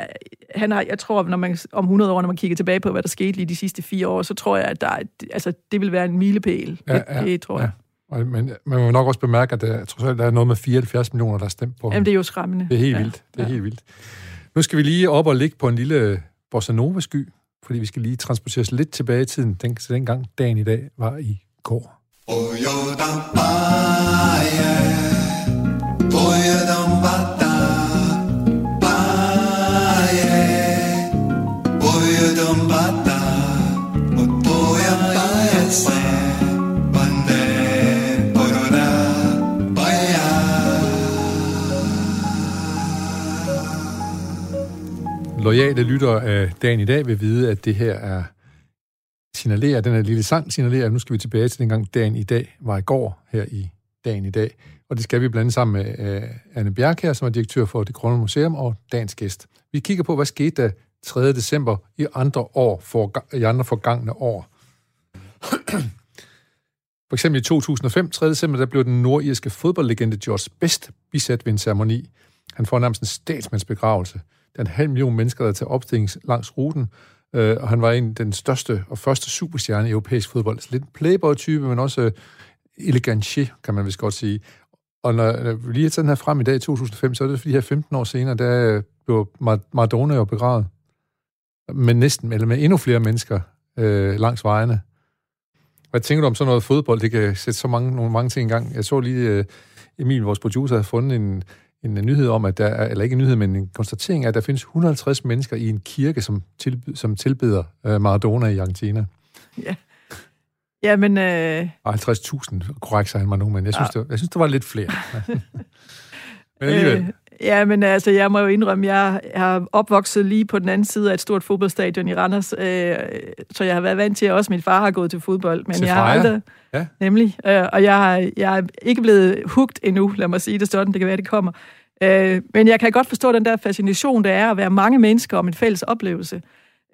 Speaker 2: han har, jeg tror, når man, om 100 år, når man kigger tilbage på, hvad der skete lige de sidste fire år, så tror jeg, at der, altså, det vil være en milepæl. Ja, det, ja, det tror jeg.
Speaker 1: Ja. Men man må nok også bemærke, at der, jeg tror, der er noget med 74 millioner, der er stemt på
Speaker 2: Jamen, det er jo skræmmende.
Speaker 1: Det er helt ja. vildt. Det er ja. helt vildt. Nu skal vi lige op og ligge på en lille bossa nova-sky, fordi vi skal lige transportere os lidt tilbage i tiden, den, til dengang dagen i dag var i går. Oh, lojale lyttere af dagen i dag vil vide, at det her er signalerer, den her lille sang signalerer, at nu skal vi tilbage til dengang dagen i dag var i går her i dagen i dag. Og det skal vi blande sammen med uh, Anne her, som er direktør for Det Grønne Museum og dagens gæst. Vi kigger på, hvad skete der 3. december i andre år, for, i andre forgangne år. For eksempel i 2005, 3. december, der blev den nordirske fodboldlegende George Best bisat ved en ceremoni. Han får nærmest en statsmandsbegravelse. Der er en halv million mennesker, der tager opstilling langs ruten, øh, og han var en den største og første superstjerne i europæisk fodbold. Så lidt en playboy-type, men også øh, elegantier, kan man vist godt sige. Og når, når vi lige har taget den her frem i dag, 2005, så er det fordi her 15 år senere, der øh, blev Maradona jo begravet. Men næsten, eller med endnu flere mennesker øh, langs vejene. Hvad tænker du om sådan noget fodbold? Det kan sætte så mange, nogle mange ting i gang. Jeg så lige, øh, Emil, vores producer, havde fundet en, en nyhed om, at der er, eller ikke en nyhed, men en konstatering af, at der findes 150 mennesker i en kirke, som, tilby, som tilbeder uh, Maradona i Argentina.
Speaker 2: Ja. Ja, men... Øh...
Speaker 1: 50.000, korrekt sagde han mig nu, men jeg synes, ja. det, jeg synes, der var lidt flere. men alligevel. Øh,
Speaker 2: Ja, men altså, jeg må jo indrømme, jeg har opvokset lige på den anden side af et stort fodboldstadion i Randers, øh, så jeg har været vant til, at også min far har gået til fodbold, men
Speaker 1: til
Speaker 2: jeg har aldrig...
Speaker 1: Ja.
Speaker 2: Nemlig, øh, og jeg, har, jeg er ikke blevet hugt endnu, lad mig sige det sådan, det kan være, det kommer. Øh, men jeg kan godt forstå den der fascination, der er at være mange mennesker om en fælles oplevelse.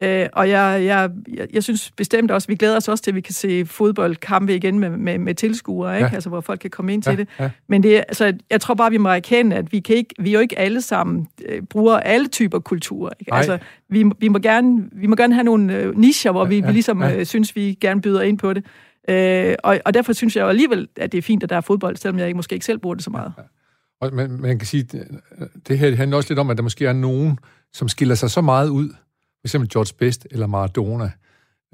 Speaker 2: Øh, og jeg, jeg, jeg, jeg synes bestemt også, vi glæder os også til, at vi kan se fodboldkampe igen med, med, med tilskuere, ikke? Ja. Altså, hvor folk kan komme ind ja, til det. Ja. Men det, altså, jeg tror bare, vi må erkende, at vi, kan ikke, vi jo ikke alle sammen øh, bruger alle typer kultur. Ikke? Altså, vi, vi, må gerne, vi må gerne have nogle øh, nischer, hvor ja, vi, ja, vi ligesom ja. øh, synes, vi gerne byder ind på det. Øh, og, og derfor synes jeg jo alligevel, at det er fint, at der er fodbold, selvom jeg måske ikke selv bruger det så meget. Ja.
Speaker 1: Og man, man kan sige, det her det handler også lidt om, at der måske er nogen, som skiller sig så meget ud, for eksempel George Best eller Maradona,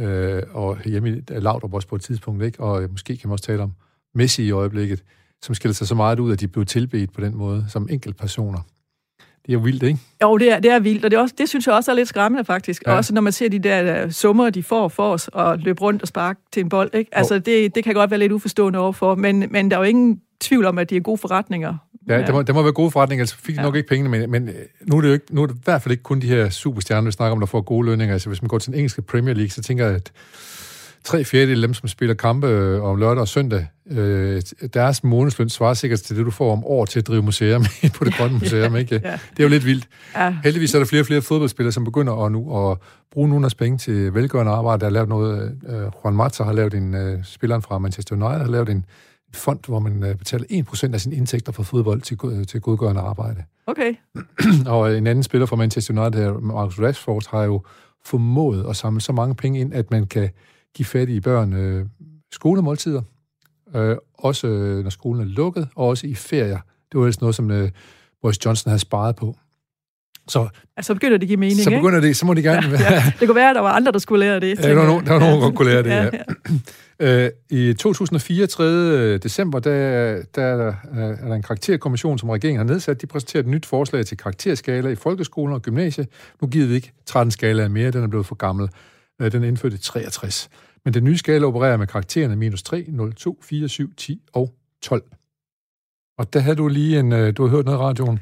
Speaker 1: øh, og hjemme i Laudrup også på et tidspunkt, ikke? og måske kan man også tale om Messi i øjeblikket, som skiller sig så meget ud, at de blev tilbedt på den måde, som enkeltpersoner. Det er jo vildt, ikke?
Speaker 2: Jo, det er, det er vildt, og det, er også, det synes jeg også er lidt skræmmende, faktisk. Ja. Også når man ser de der summer, de får for os, og løbe rundt og sparke til en bold. Ikke? Altså, det, det kan godt være lidt uforstående overfor, men, men der er jo ingen tvivl om, at de er gode forretninger.
Speaker 1: Ja, det må, det må være gode forretninger, altså fik ja. nok ikke pengene, men, men øh, nu, er det jo ikke, nu er det i hvert fald ikke kun de her superstjerner, vi snakker om, der får gode lønninger. Altså hvis man går til den engelske Premier League, så tænker jeg, at tre fjerde af dem, som spiller kampe øh, om lørdag og søndag, øh, deres månedsløn svarer sikkert til det, du får om år til at drive museum på det grønne museum. ikke? Det er jo lidt vildt. Heldigvis er der flere og flere fodboldspillere, som begynder at, nu at bruge nogle af penge til velgørende arbejde. Der er lavet noget, øh, Juan Mata har lavet en, øh, spilleren fra Manchester United har lavet en, en fond, hvor man øh, betaler 1% af sine indtægter fra fodbold til, øh, til godgørende arbejde.
Speaker 2: Okay.
Speaker 1: og en anden spiller fra Manchester United, Marcus Rashford, har jo formået at samle så mange penge ind, at man kan give fattige børn øh, skolemåltider, øh, også øh, når skolen er lukket, og også i ferier. Det var ellers noget, som øh, Boris Johnson havde sparet på.
Speaker 2: Så, altså, begynder det at give mening,
Speaker 1: Så begynder det, så må de gerne...
Speaker 2: Ja, ja. Det kunne være, at der var andre, der skulle lære det.
Speaker 1: Ja, der var nogen, der var nogen der kunne lære det, ja. ja. Øh, I 2004, 3. Øh, december, der, der øh, er der en karakterkommission, som regeringen har nedsat. De præsenterer et nyt forslag til karakterskala i folkeskolen og gymnasie. Nu giver vi ikke 13 skala mere, den er blevet for gammel. Øh, den er indført i 63. Men den nye skala opererer med karaktererne minus 3, 0, 2, 4, 7, 10 og 12. Og der havde du lige en... Du har hørt noget i radioen.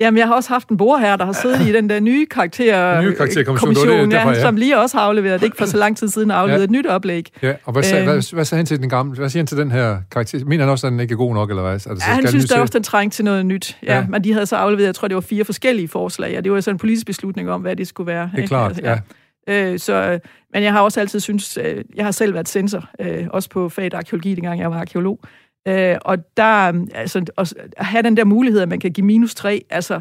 Speaker 2: Jamen, jeg har også haft en bror her, der har siddet i den der nye karakter nye karakterkommission, det, det, derfor, ja. som lige også har afleveret, ikke for så lang tid siden, afleveret ja. et nyt oplæg.
Speaker 1: Ja, og hvad, sag, øh, hvad, hvad sagde han til den gamle? Hvad siger han til den her karakter? Mener han også, at den ikke er god nok, eller hvad? Altså,
Speaker 2: ja, han synes der også, den trængte til noget nyt. Ja, ja, men de havde så afleveret, jeg tror, det var fire forskellige forslag, og det var så en politisk beslutning om, hvad det skulle være.
Speaker 1: Det er klart, altså, ja.
Speaker 2: ja. Øh, så, men jeg har også altid synes, øh, jeg har selv været censor, øh, også på faget arkeologi, dengang jeg var arkeolog. Øh, og der, altså, at have den der mulighed, at man kan give minus tre, altså,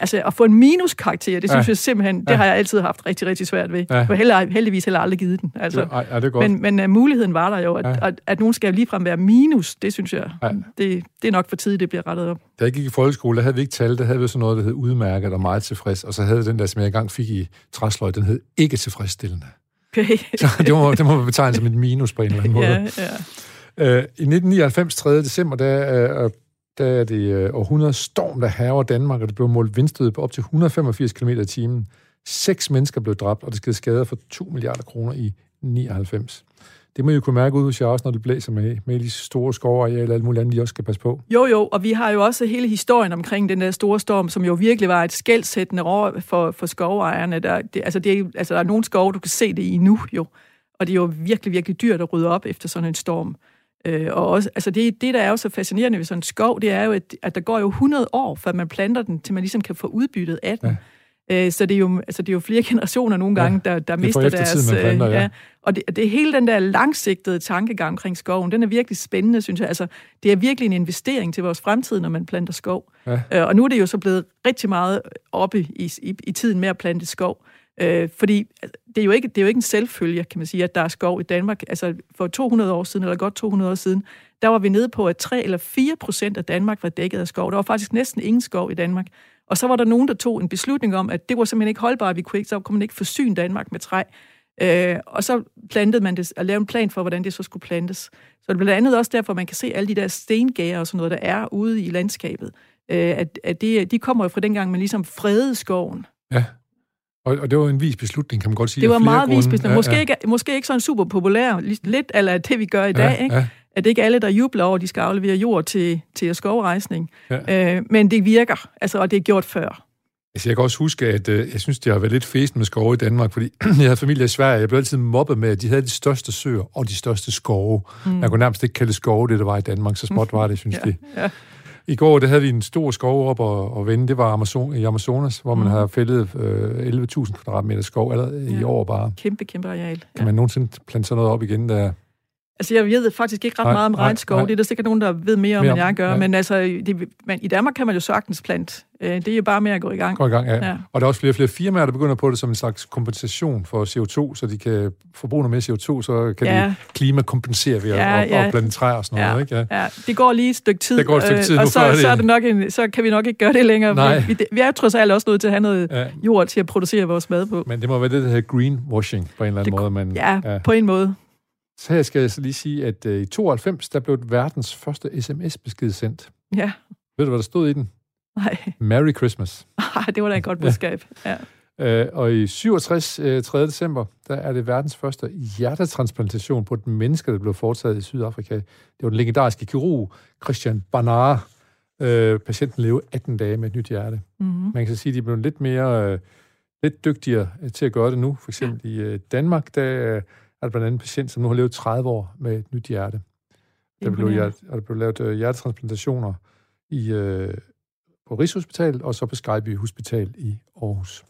Speaker 2: altså at få en minuskarakter, det synes ja. jeg simpelthen, det ja. har jeg altid haft rigtig, rigtig svært ved. Ja. For heller, heldigvis heller aldrig givet den. Altså.
Speaker 1: Ja, ja, det er godt.
Speaker 2: Men, men uh, muligheden var der jo, at, ja. at, at nogen skal ligefrem være minus, det synes jeg, ja. det, det er nok for tidligt, det bliver rettet op.
Speaker 1: Da jeg gik i folkeskole, der havde vi ikke tal, der havde vi sådan noget, der hed udmærket og meget tilfreds, og så havde den der, som jeg engang fik i træsløj, den hed ikke tilfredsstillende.
Speaker 2: Okay.
Speaker 1: så det må, det må man betegne som et minus på en eller anden måde.
Speaker 2: ja, ja.
Speaker 1: Øh, I 1999, 3. december, der øh, der er det øh, århundredes storm, der haver Danmark, og det blev målt vindstød på op til 185 km i timen. Seks mennesker blev dræbt, og det skete skader for 2 milliarder kroner i 99. Det må I jo kunne mærke ud hos jer også, når det blæser med, med de store skovarealer og alt muligt andet, I også skal passe på.
Speaker 2: Jo, jo, og vi har jo også hele historien omkring den der store storm, som jo virkelig var et skældsættende år for, for skovejerne. Der, det, altså, det er, altså, der er nogle skove, du kan se det i nu jo, og det er jo virkelig, virkelig dyrt at rydde op efter sådan en storm. Øh, og også, altså det, det, der er jo så fascinerende ved sådan en skov, det er jo, at, at der går jo 100 år, før man planter den, til man ligesom kan få udbyttet af den. Ja. Øh, så det er, jo, altså det er jo flere generationer nogle gange, ja, der, der mister deres...
Speaker 1: planter, ja. ja.
Speaker 2: Og det, det hele den der langsigtede tankegang omkring skoven, den er virkelig spændende, synes jeg. Altså, det er virkelig en investering til vores fremtid, når man planter skov. Ja. Øh, og nu er det jo så blevet rigtig meget oppe i, i, i tiden med at plante skov. Øh, fordi det er, jo ikke, det er jo ikke en selvfølge, kan man sige, at der er skov i Danmark. Altså for 200 år siden, eller godt 200 år siden, der var vi nede på, at 3 eller 4 procent af Danmark var dækket af skov. Der var faktisk næsten ingen skov i Danmark. Og så var der nogen, der tog en beslutning om, at det var simpelthen ikke holdbart, vi kunne ikke, så kunne man ikke forsyne Danmark med træ. Øh, og så plantede man det, og lavede en plan for, hvordan det så skulle plantes. Så det er blandt andet også derfor, man kan se alle de der stengærer og sådan noget, der er ude i landskabet. øh, at, at det, de kommer jo fra dengang, man ligesom fredede skoven.
Speaker 1: Ja. Og, og det var en vis beslutning, kan man godt sige.
Speaker 2: Det var meget vis beslutning. Ja, måske, ja. Ikke, måske ikke sådan super populær, lidt af det, vi gør i dag. Ja, ikke? Ja. At det ikke alle, der jubler over, at de skal aflevere jord til, til skovrejsning. Ja. Øh, men det virker, altså, og det er gjort før.
Speaker 1: Altså, jeg kan også huske, at øh, jeg synes, det har været lidt fest med skove i Danmark, fordi jeg havde familie i Sverige, jeg blev altid mobbet med, at de havde de største søer og de største skove. Mm. Man kunne nærmest ikke kalde skove, det der var i Danmark, så småt var det, synes ja, de. Ja. I går der havde vi en stor skov op og, og vende. Det var Amazon, i Amazonas, hvor man mm. har fældet øh, 11.000 kvadratmeter skov allerede ja. i år bare.
Speaker 2: Kæmpe, kæmpe areal. Ja.
Speaker 1: Kan man nogensinde plante sådan noget op igen, der
Speaker 2: Altså, jeg ved faktisk ikke ret nej, meget om regnskov. Nej. Det er der sikkert nogen, der ved mere om, mere, end jeg gør. Ja. Men altså, det, man, i Danmark kan man jo sagtens plante. Øh, det er jo bare med at gå i gang.
Speaker 1: Gå i gang, ja. ja. Og der er også flere og flere firmaer, der begynder på det som en slags kompensation for CO2, så de kan forbruge noget mere CO2, så kan ja. de klimakompensere ved ja, at, ja. at plante træer og sådan
Speaker 2: ja.
Speaker 1: noget. Ikke? Ja.
Speaker 2: ja, det går lige et stykke tid.
Speaker 1: Det går et stykke tid øh,
Speaker 2: og nu, så, så, er det nok en, så kan vi nok ikke gøre det længere. Nej. Vi, vi er trods alt også nødt til at have noget ja. jord til at producere vores mad på.
Speaker 1: Men det må være det, der hedder greenwashing på en eller anden det, måde. Man,
Speaker 2: ja, ja, på en måde.
Speaker 1: Så her skal jeg så lige sige, at uh, i 92, der blev verdens første sms-besked sendt.
Speaker 2: Ja.
Speaker 1: Ved du, hvad der stod i den?
Speaker 2: Nej.
Speaker 1: Merry Christmas.
Speaker 2: det var da et godt budskab. ja.
Speaker 1: Uh, og i 67, uh, 3. december, der er det verdens første hjertetransplantation på et menneske, der blev foretaget i Sydafrika. Det var den legendariske kirurg Christian Barnard. Uh, patienten levede 18 dage med et nyt hjerte. Mm-hmm. Man kan så sige, at de blev lidt mere, uh, lidt dygtigere til at gøre det nu. For eksempel i uh, Danmark, der er der blandt andet en patient, som nu har levet 30 år med et nyt hjerte. Der blev, hjerte, der blev lavet uh, hjertetransplantationer i, uh, på Rigshospitalet, og så på Skyby Hospital i Aarhus.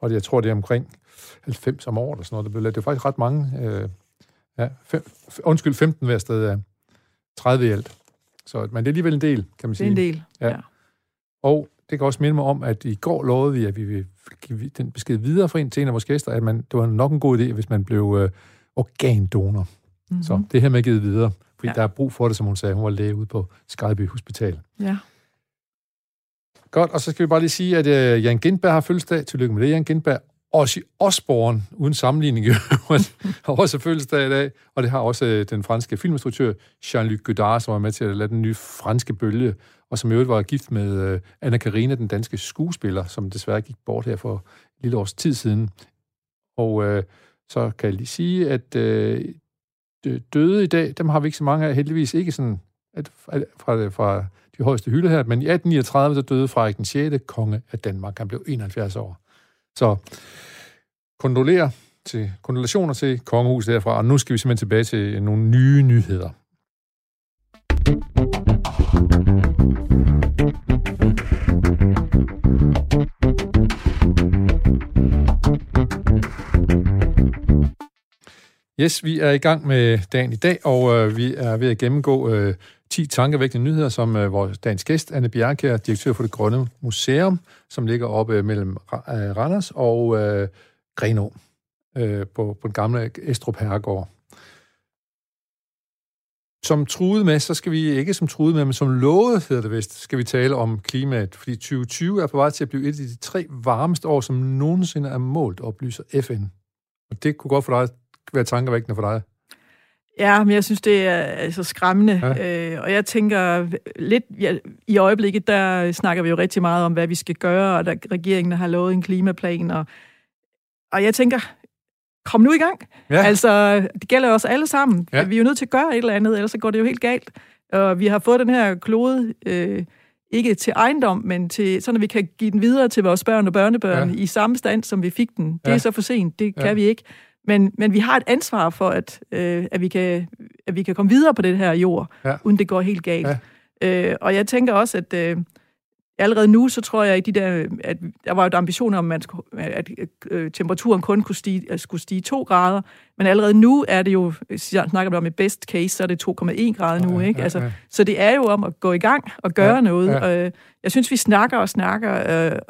Speaker 1: Og det, jeg tror, det er omkring 90 om året, eller sådan noget. Der blev lavet. Det er faktisk ret mange. Uh, ja, fem, undskyld, 15 hver sted af 30 i alt. Så, men det er alligevel en del, kan man sige.
Speaker 2: Det er en del, ja. ja.
Speaker 1: Og det kan også minde mig om, at i går lovede vi, at vi vil give den besked videre for en til en af vores gæster, at man, det var nok en god idé, hvis man blev øh, organdonor. Mm-hmm. Så det her med givet videre, fordi ja. der er brug for det, som hun sagde. Hun var læge ude på Skyby Hospital.
Speaker 2: Ja.
Speaker 1: Godt, og så skal vi bare lige sige, at uh, Jan Gindberg har fødselsdag. Tillykke med det, Jan Gindberg. Også i Osborne, uden sammenligning, har også fødselsdag i dag, og det har også uh, den franske filminstruktør Jean-Luc Godard, som var med til at lade den nye franske bølge, og som i øvrigt var gift med uh, Anna Karina, den danske skuespiller, som desværre gik bort her for et lille års tid siden. Og uh, så kan jeg lige sige, at øh, døde i dag, dem har vi ikke så mange af, heldigvis ikke sådan at, at, fra, fra de højeste hylde her, men i 1839 så døde Frederik den 6. konge af Danmark. Han blev 71 år. Så kondolerer til, kondolationer til kongehuset derfra, og nu skal vi simpelthen tilbage til nogle nye nyheder. Yes, vi er i gang med dagen i dag, og øh, vi er ved at gennemgå øh, 10 tankevækkende nyheder, som øh, vores dagens gæst, Anne Bjarke, direktør for det Grønne Museum, som ligger oppe øh, mellem øh, Randers og øh, Grenå øh, på, på den gamle Estrup Herregård. Som truet med, så skal vi ikke som truet med, men som lovet, hedder det vist, skal vi tale om klimaet, fordi 2020 er på vej til at blive et af de tre varmeste år, som nogensinde er målt, oplyser FN. Og det kunne godt for dig være tankevækkende for dig?
Speaker 2: Ja, men jeg synes, det er altså skræmmende. Ja. Øh, og jeg tænker lidt, ja, i øjeblikket, der snakker vi jo rigtig meget om, hvad vi skal gøre, og der regeringen har lovet en klimaplan. Og, og jeg tænker, kom nu i gang. Ja. Altså, det gælder os alle sammen. Ja. Vi er jo nødt til at gøre et eller andet, ellers så går det jo helt galt. Og vi har fået den her klode, øh, ikke til ejendom, men til, sådan at vi kan give den videre til vores børn og børnebørn ja. i samme stand, som vi fik den. Det ja. er så for sent, det ja. kan vi ikke. Men, men vi har et ansvar for, at, øh, at, vi kan, at vi kan komme videre på det her jord, ja. uden det går helt galt. Ja. Øh, og jeg tænker også, at øh, allerede nu, så tror jeg, at, de der, at der var et ambition om, at, man skulle, at øh, temperaturen kun kunne stige, skulle stige 2 grader, men allerede nu er det jo, snakker vi om et best case, så er det 2,1 grader nu, ja, ikke? Altså, ja, ja. Så det er jo om at gå i gang og gøre ja, noget. Ja. Øh, jeg synes, vi snakker og snakker.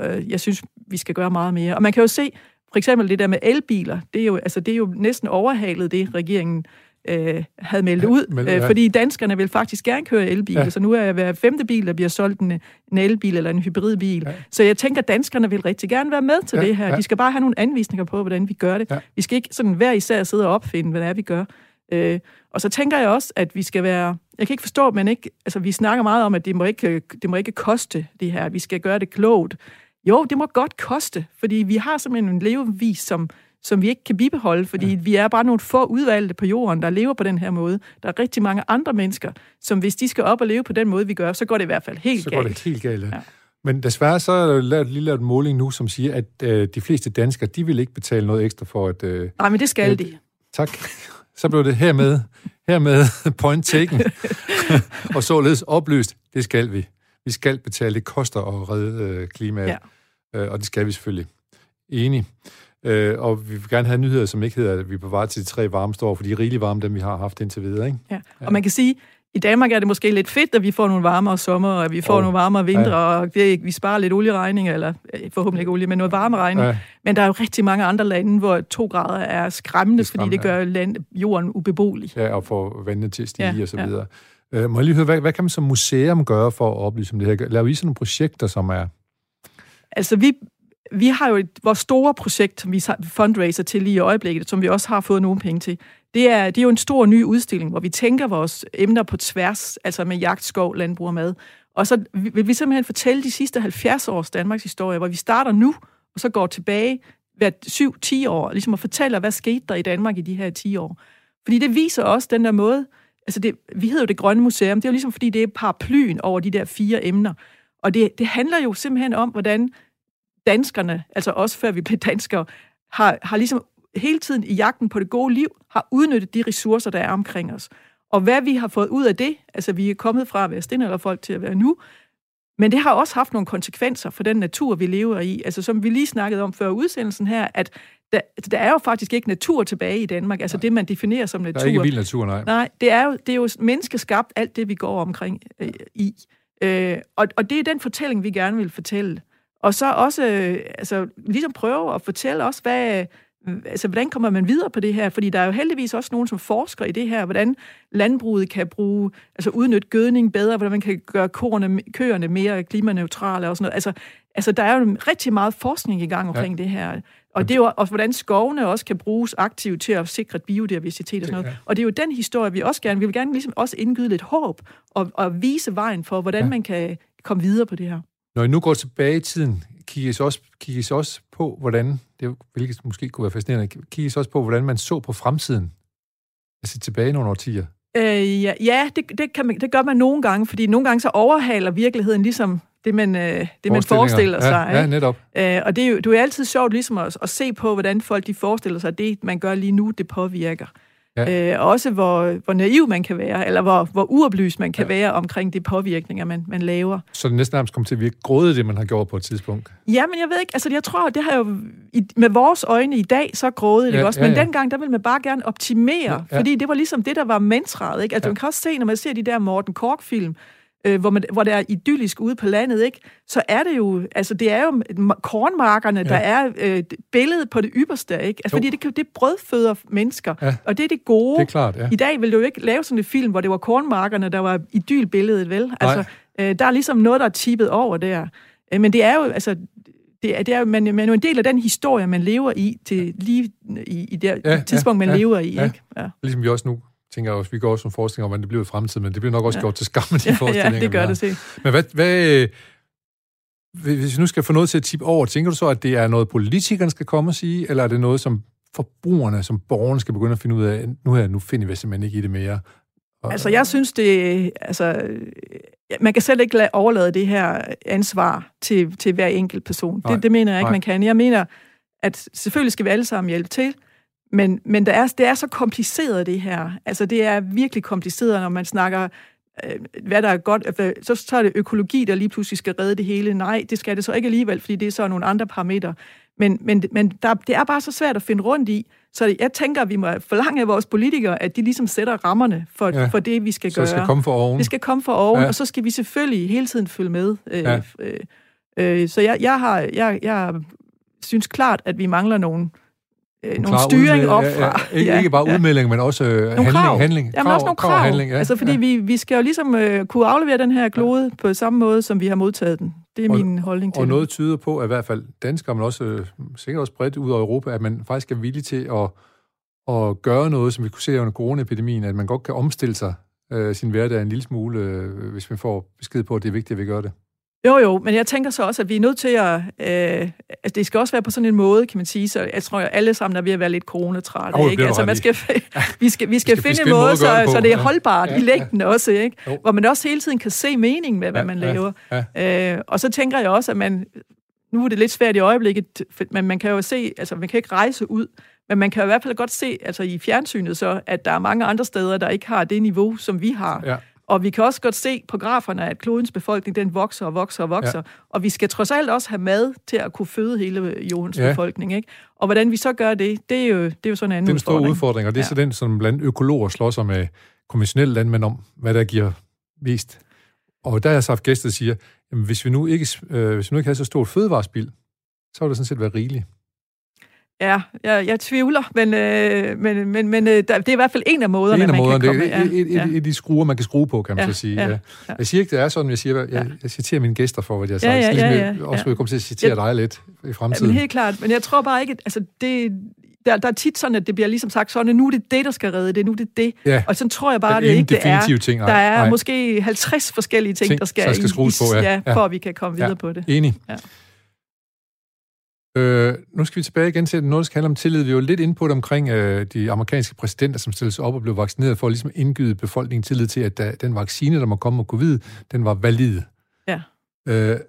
Speaker 2: Øh, øh, jeg synes, vi skal gøre meget mere. Og man kan jo se, for eksempel det der med elbiler, det er jo, altså, det er jo næsten overhalet det, regeringen øh, havde meldt ud. Ja, men, øh, ja. fordi danskerne vil faktisk gerne køre elbiler, ja. så nu er hver femte bil, der bliver solgt en, en elbil eller en hybridbil. Ja. Så jeg tænker, at danskerne vil rigtig gerne være med til ja, det her. Ja. De skal bare have nogle anvisninger på, hvordan vi gør det. Ja. Vi skal ikke sådan hver især sidde og opfinde, hvad det er, vi gør. Øh, og så tænker jeg også, at vi skal være... Jeg kan ikke forstå, men ikke... Altså, vi snakker meget om, at det må ikke, det må ikke koste det her. Vi skal gøre det klogt. Jo, det må godt koste, fordi vi har simpelthen en levevis, som, som vi ikke kan bibeholde, fordi ja. vi er bare nogle få udvalgte på jorden, der lever på den her måde. Der er rigtig mange andre mennesker, som hvis de skal op og leve på den måde, vi gør, så går det i hvert fald helt
Speaker 1: så
Speaker 2: galt.
Speaker 1: Så går det helt galt, ja. Men desværre så er der lavet lige lavet en måling nu, som siger, at øh, de fleste danskere, de vil ikke betale noget ekstra for at... Øh,
Speaker 2: Nej, men det skal de.
Speaker 1: Tak. Så blev det hermed, hermed point taken, og således oplyst, det skal vi. Vi skal betale, det koster at redde øh, klimaet, ja. øh, og det skal vi selvfølgelig. Enig. Øh, og vi vil gerne have nyheder, som ikke hedder, at vi er på vej til de tre varmeste år, for de er rigeligt varme, dem vi har haft indtil videre. Ikke?
Speaker 2: Ja. ja. Og man kan sige, i Danmark er det måske lidt fedt, at vi får nogle varmere sommer, og at vi får oh. nogle varmere vintre, ja. og det, vi sparer lidt olieregninger, eller øh, forhåbentlig ikke olie, men noget varmeregning. Ja. Men der er jo rigtig mange andre lande, hvor to grader er skræmmende, fordi det gør land, jorden ubeboelig.
Speaker 1: Ja, og får vandet til at stige ja, og så videre. Ja. Øh, må jeg lige høre, hvad, hvad kan man som museum gøre for at oplyse om det her? Laver I sådan nogle projekter, som er...
Speaker 2: Altså, vi, vi har jo et, vores store projekt, som vi fundraiser til lige i øjeblikket, som vi også har fået nogle penge til. Det er, det er jo en stor ny udstilling, hvor vi tænker vores emner på tværs, altså med jagt, skov, landbrug og mad. Og så vil vi simpelthen fortælle de sidste 70 års Danmarks historie, hvor vi starter nu, og så går tilbage hver 7-10 år, ligesom at fortælle, hvad skete der i Danmark i de her 10 år. Fordi det viser også den der måde, altså det, vi hedder jo det Grønne Museum, det er jo ligesom fordi, det er paraplyen over de der fire emner. Og det, det handler jo simpelthen om, hvordan danskerne, altså også før vi blev danskere, har, har ligesom hele tiden i jagten på det gode liv, har udnyttet de ressourcer, der er omkring os. Og hvad vi har fået ud af det, altså vi er kommet fra at være folk til at være nu, men det har også haft nogle konsekvenser for den natur, vi lever i. Altså som vi lige snakkede om før udsendelsen her, at der, der er jo faktisk ikke natur tilbage i Danmark, altså nej. det, man definerer som natur. Der
Speaker 1: er ikke vild natur, nej.
Speaker 2: Nej, det er jo, det er jo menneskeskabt, alt det, vi går omkring øh, i. Øh, og, og det er den fortælling, vi gerne vil fortælle. Og så også øh, altså, ligesom prøve at fortælle os, hvad, altså, hvordan kommer man videre på det her? Fordi der er jo heldigvis også nogen, som forsker i det her, hvordan landbruget kan bruge, altså udnytte gødning bedre, hvordan man kan gøre korne, køerne mere klimaneutrale og sådan noget. Altså, altså der er jo rigtig meget forskning i gang omkring ja. det her. Og det er jo også, hvordan skovene også kan bruges aktivt til at sikre biodiversitet og sådan noget. Og det er jo den historie, vi også gerne, vi vil gerne ligesom også indgyde lidt håb og, og vise vejen for, hvordan ja. man kan komme videre på det her.
Speaker 1: Når I nu går tilbage i tiden, kigges også, kigges også på, hvordan, det, hvilket måske kunne være fascinerende, kigges også på, hvordan man så på fremtiden, altså tilbage nogle årtier.
Speaker 2: Øh, ja, ja det, det, kan man, det gør man nogle gange, fordi nogle gange så overhaler virkeligheden ligesom det, man, øh, det, man forestiller sig.
Speaker 1: Ja, ja netop.
Speaker 2: Øh, og det er jo det er altid sjovt ligesom at, at se på, hvordan folk de forestiller sig, at det, man gør lige nu, det påvirker. Ja. Øh, også hvor, hvor naiv man kan være, eller hvor, hvor uoplyst man kan ja. være omkring de påvirkninger, man, man laver.
Speaker 1: Så det næsten nærmest kommer til at virke grådet, det man har gjort på et tidspunkt?
Speaker 2: Ja, men jeg ved ikke, altså jeg tror, det har jo i, med vores øjne i dag, så grådet, ja, ikke også? Men ja, ja. dengang, der ville man bare gerne optimere, ja, ja. fordi det var ligesom det, der var mantraet, ikke? Altså ja. man kan også se, når man ser de der Morten Kork-film, øh, hvor, man, hvor det er idyllisk ude på landet, ikke? så er det jo, altså det er jo kornmarkerne, ja. der er øh, billedet på det ypperste, ikke? Altså, fordi det, det brødføder mennesker, ja. og det er det gode.
Speaker 1: Det er klart, ja.
Speaker 2: I dag vil du jo ikke lave sådan en film, hvor det var kornmarkerne, der var idylbilledet, vel? Altså, øh, der er ligesom noget, der er tippet over der. Øh, men det er jo, altså, det er, det er, man, man er jo en del af den historie, man lever i, til lige i, i det ja, tidspunkt, man ja, lever i. Ja. Ikke?
Speaker 1: Ja. Ligesom vi også nu tænker også, vi går også som forskning om, hvordan det bliver i fremtiden, men det bliver nok også ja. gjort til skam med de
Speaker 2: ja,
Speaker 1: forestillinger.
Speaker 2: Ja, det gør det se.
Speaker 1: Men hvad, hvad, hvis vi nu skal få noget til at tippe over, tænker du så, at det er noget, politikerne skal komme og sige, eller er det noget, som forbrugerne, som borgerne skal begynde at finde ud af, nu her, nu finder vi simpelthen ikke i det mere?
Speaker 2: Og, altså, jeg synes, det... Altså, man kan selv ikke lade, overlade det her ansvar til, til hver enkelt person. Nej, det, det mener jeg ikke, nej. man kan. Jeg mener, at selvfølgelig skal vi alle sammen hjælpe til, men, men der er, det er så kompliceret, det her. Altså, det er virkelig kompliceret, når man snakker øh, hvad der er godt, altså, så, så er det økologi, der lige pludselig skal redde det hele. Nej, det skal det så ikke alligevel, fordi det er så nogle andre parametre. Men, men, men der, det er bare så svært at finde rundt i. Så jeg tænker, at vi må forlange af vores politikere, at de ligesom sætter rammerne for, ja. for det, vi skal
Speaker 1: så
Speaker 2: gøre.
Speaker 1: Så skal komme for oven.
Speaker 2: Det skal komme for oven, ja. og så skal vi selvfølgelig hele tiden følge med. Øh, ja. øh, øh, så jeg, jeg, har, jeg, jeg synes klart, at vi mangler nogle øh, nogle styring op fra. Ja.
Speaker 1: Ikke, ja, ikke bare ja. udmelding, men også øh, handling.
Speaker 2: Krav.
Speaker 1: handling.
Speaker 2: Jamen krav, også nogle krav. krav handling, ja. Altså, fordi ja. vi, vi skal jo ligesom øh, kunne aflevere den her klode ja. på samme måde, som vi har modtaget den. Det er og, min holdning til
Speaker 1: Og noget tyder på, at i hvert fald danskere, men også øh, sikkert også bredt ud af Europa, at man faktisk er villig til at at gøre noget, som vi kunne se under coronaepidemien, at man godt kan omstille sig øh, sin hverdag en lille smule, øh, hvis man får besked på, at det er vigtigt, at vi gør det.
Speaker 2: Jo, jo, men jeg tænker så også, at vi er nødt til at... Øh, altså, det skal også være på sådan en måde, kan man sige, så jeg tror, at alle sammen er ved at være lidt coronatrætte.
Speaker 1: Oh,
Speaker 2: ikke? Altså, man skal, vi skal, vi skal, finde en måde, måde så, så det er holdbart ja, i længden ja. også, ikke? Jo. hvor man også hele tiden kan se mening med, hvad ja, man laver. Ja, ja. Øh, og så tænker jeg også, at man... Nu er det lidt svært i øjeblikket, men man kan jo se, altså man kan ikke rejse ud, men man kan i hvert fald godt se, altså i fjernsynet så, at der er mange andre steder, der ikke har det niveau, som vi har. Ja. Og vi kan også godt se på graferne, at klodens befolkning, den vokser og vokser og vokser. Ja. Og vi skal trods alt også have mad til at kunne føde hele jordens ja. befolkning. Ikke? Og hvordan vi så gør det, det er jo, det er jo sådan en anden.
Speaker 1: Det er en stor udfordring, og det er ja. så den, som blandt økologer slår sig med konventionelle landmænd om, hvad der giver mest. Og der er så haft gæster, der siger, jamen, hvis vi nu ikke, øh, hvis vi nu ikke har så stort fødevarespild, så vil det sådan set være rigeligt.
Speaker 2: Ja, jeg, jeg tvivler, men, øh, men, men, men øh, det er i hvert fald en af måderne,
Speaker 1: en af
Speaker 2: man
Speaker 1: måderne.
Speaker 2: kan komme
Speaker 1: det er et, et, ja. et, de skruer, man kan skrue på, kan man ja, så sige. Ja, ja. Jeg siger ikke, det er sådan, jeg siger, jeg, jeg citerer mine gæster for, hvad jeg har sagt. Ja, ja, ligesom ja, ja, jeg også vil komme til at citere ja. dig lidt i fremtiden.
Speaker 2: Ja, men helt klart, men jeg tror bare ikke, altså det, der, der er tit sådan, at det bliver ligesom sagt sådan, at nu er det det, der skal redde det, nu er det det. Ja. Og sådan tror jeg bare, det, det ikke det er. Ting, nej. Der er nej. måske 50 forskellige ting, ting der skal,
Speaker 1: skal skrues på, ja.
Speaker 2: ja. for at vi kan komme videre ja. på det.
Speaker 1: Enig. Ja. Øh, nu skal vi tilbage igen til noget, der skal handle om tillid. Vi var lidt inde på det omkring øh, de amerikanske præsidenter, som stillede sig op og blev vaccineret for at ligesom indgyde befolkningen tillid til, at der, den vaccine, der må komme med covid, den var valid. Ja. Øh,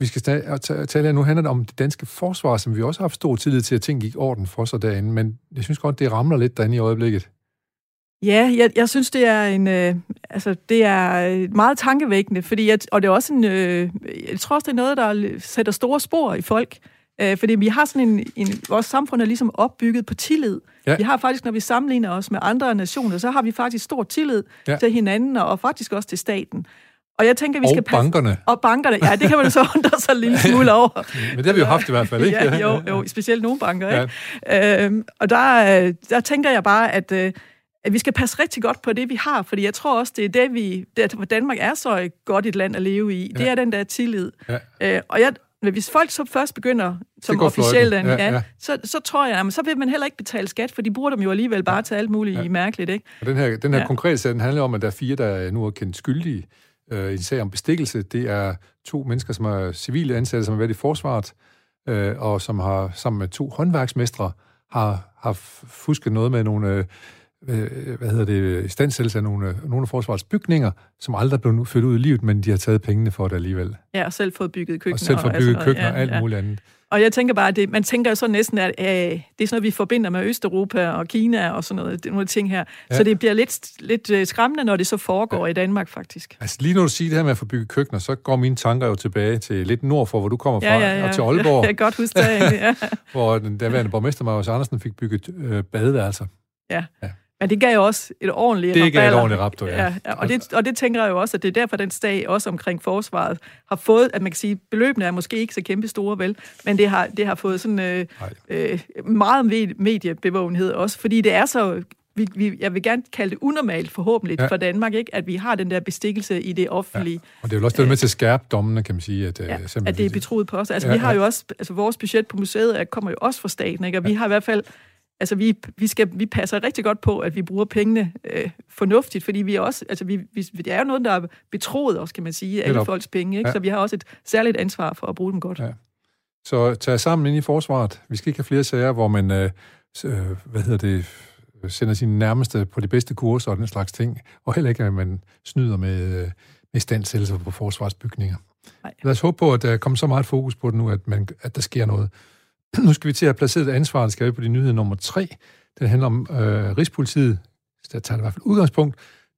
Speaker 1: vi skal tale her nu handler det om det danske forsvar, som vi også har haft stor tillid til, at ting gik orden for sig derinde, men jeg synes godt, det ramler lidt derinde i øjeblikket.
Speaker 2: Ja, jeg, jeg synes, det er en, øh, altså, det er meget tankevækkende, fordi jeg, og det er også en, øh, jeg tror også, det er noget, der sætter store spor i folk. Øh, fordi vi har sådan en, en, vores samfund er ligesom opbygget på tillid. Ja. Vi har faktisk, når vi sammenligner os med andre nationer, så har vi faktisk stor tillid ja. til hinanden, og faktisk også til staten.
Speaker 1: Og jeg tænker, vi skal
Speaker 2: og
Speaker 1: passe... bankerne.
Speaker 2: Og bankerne, ja, det kan man så undre sig lige smule over.
Speaker 1: Men det har vi jo haft i hvert fald, ikke?
Speaker 2: ja, jo, jo, specielt nogle banker, ikke? Ja. Øhm, og der, der tænker jeg bare, at, øh, at vi skal passe rigtig godt på det, vi har, fordi jeg tror også, det er det, vi... Det, at Danmark er så godt et land at leve i. Ja. Det er den der tillid. Ja. Øh, og jeg, men hvis folk så først begynder som officielt, ja, ja. Ja, så, så tror jeg, at så vil man heller ikke betale skat, for de bruger dem jo alligevel bare ja. til alt muligt ja. mærkeligt. Ikke?
Speaker 1: Og den her, den her ja. konkrete sag, den handler om, at der er fire, der nu er kendt skyldige øh, i en sag om bestikkelse. Det er to mennesker, som er civile ansatte, som har været i forsvaret, øh, og som har sammen med to håndværksmestre har, har fusket noget med nogle... Øh, øh, hvad hedder det, standsættelse af nogle, nogle af forsvarets bygninger, som aldrig blev ført ud i livet, men de har taget pengene for det alligevel.
Speaker 2: Ja, og selv fået bygget køkkener.
Speaker 1: Og selv fået bygget køkkener og alt ja. muligt andet.
Speaker 2: Og jeg tænker bare, det, man tænker jo så næsten, at øh, det er sådan noget, vi forbinder med Østeuropa og Kina og sådan noget, nogle ting her. Ja. Så det bliver lidt, lidt øh, skræmmende, når det så foregår ja. i Danmark, faktisk.
Speaker 1: Altså lige når du siger det her med at få bygget køkkener, så går mine tanker jo tilbage til lidt nord for, hvor du kommer fra, ja, ja, ja. og til Aalborg.
Speaker 2: Ja, jeg kan godt huske det, ja.
Speaker 1: hvor den daværende borgmester, Marius Andersen, fik bygget øh, badeværelser.
Speaker 2: Ja. ja. Men det gav jo også et ordentligt
Speaker 1: Det gav et ordentligt raptor, ja. ja,
Speaker 2: ja og, det, og det tænker jeg jo også, at det er derfor, den sag også omkring forsvaret har fået, at man kan sige, beløbene er måske ikke så kæmpe store, vel, men det har, det har fået sådan øh, øh, meget mediebevågenhed også, fordi det er så vi, vi, jeg vil gerne kalde det unormalt forhåbentlig ja. for Danmark, ikke? at vi har den der bestikkelse i det offentlige. Ja.
Speaker 1: Og det er jo også det med til at skærpe dommene, kan man sige. At,
Speaker 2: øh, ja, at det er betroet på os. Altså, ja, vi har jo også, altså vores budget på museet kommer jo også fra staten, ikke? og vi har i hvert fald altså vi, vi, skal, vi passer rigtig godt på, at vi bruger pengene øh, fornuftigt, fordi vi er også, altså vi, vi, det er jo noget, der er betroet også, kan man sige, alle folks penge, ikke? Ja. så vi har også et særligt ansvar for at bruge dem godt. Ja.
Speaker 1: Så tag sammen ind i forsvaret. Vi skal ikke have flere sager, hvor man, øh, øh, hvad hedder det, sender sine nærmeste på de bedste kurser og den slags ting, og heller ikke, at man snyder med, øh, med standsættelser på forsvarsbygninger. Nej. Lad os håbe på, at der kommer så meget fokus på det nu, at, man, at der sker noget. Nu skal vi til at placere et ansvar, skal vi på de nyheder nummer tre. Det handler om øh, Rigspolitiet. Der tager det i hvert fald udgangspunkt.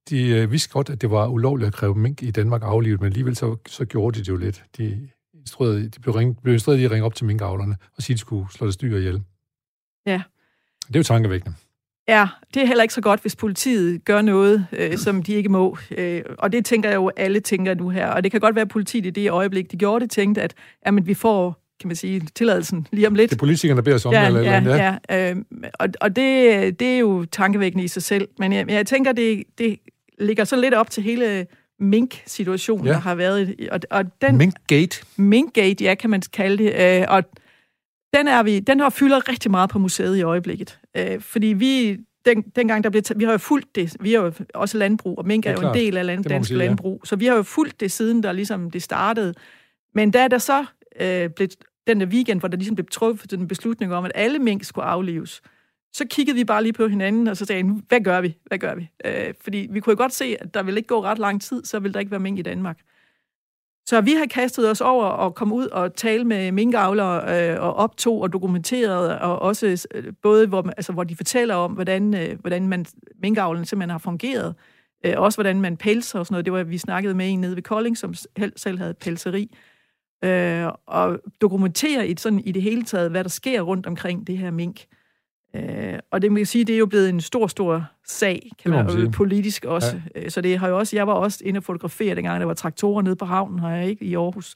Speaker 1: De øh, vidste godt, at det var ulovligt at kræve mink i Danmark aflivet, men alligevel så, så gjorde de det jo lidt. De, instruerede, de blev, ring, blev instrueret i at ringe op til minkavlerne og sige, at de skulle slå det styr ihjel.
Speaker 2: Ja.
Speaker 1: Det er jo tankevækkende.
Speaker 2: Ja, det er heller ikke så godt, hvis politiet gør noget, øh, som de ikke må. Øh, og det tænker jeg jo, alle tænker nu her. Og det kan godt være, at politiet i det øjeblik, de gjorde det, tænkte, at jamen, vi får kan man sige, tilladelsen lige om lidt.
Speaker 1: Det er politikerne, der beder os om ja,
Speaker 2: det,
Speaker 1: eller,
Speaker 2: ja, eller ja. ja. Øh, og og det, det er jo tankevækkende i sig selv. Men jeg, jeg tænker, det, det ligger så lidt op til hele mink-situationen, ja. der har været. Og, og den,
Speaker 1: Minkgate?
Speaker 2: Minkgate, ja, kan man kalde det. Øh, og Den, er vi, den har fylder rigtig meget på museet i øjeblikket. Øh, fordi vi, den, dengang der blev vi har jo fulgt det, vi har jo også landbrug, og mink er, er jo klart. en del af land, dansk sige, landbrug, ja. så vi har jo fulgt det siden, der ligesom det startede. Men da der så øh, blev den der weekend, hvor der ligesom blev truffet den beslutning om, at alle mink skulle aflives, så kiggede vi bare lige på hinanden, og så sagde nu, hvad gør vi? Hvad gør vi? Øh, fordi vi kunne jo godt se, at der ville ikke gå ret lang tid, så ville der ikke være mink i Danmark. Så vi har kastet os over og komme ud og tale med minkavlere øh, og optog og dokumenteret, og også øh, både, hvor, altså, hvor de fortæller om, hvordan, øh, hvordan man, minkavlen simpelthen har fungeret, øh, også hvordan man pelser og sådan noget. Det var, vi snakkede med en nede ved Kolding, som selv havde pelseri, øh, og dokumentere i, sådan, i det hele taget, hvad der sker rundt omkring det her mink. Øh, og det må jeg sige, det er jo blevet en stor, stor sag, kan man, man politisk også. Ja. Øh, så det har jo også, jeg var også inde og fotografere, dengang der var traktorer nede på havnen, har jeg ikke, i Aarhus.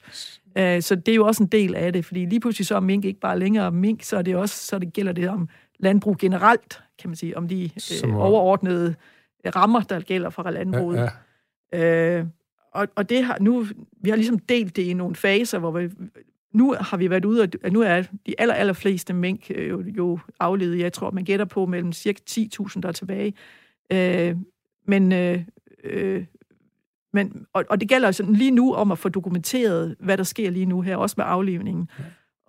Speaker 2: Øh, så det er jo også en del af det, fordi lige pludselig så er mink ikke bare længere mink, så er det også, så det gælder det om landbrug generelt, kan man sige, om de øh, overordnede rammer, der gælder for landbruget. Ja, ja. Øh, og, og det har nu, vi har ligesom delt det i nogle faser, hvor vi, nu har vi været ude, og nu er de aller, aller fleste mink øh, jo, jo aflevet. Jeg tror, man gætter på mellem cirka 10.000, der er tilbage. Øh, men, øh, øh, men og, og det gælder sådan lige nu om at få dokumenteret, hvad der sker lige nu her, også med aflivningen.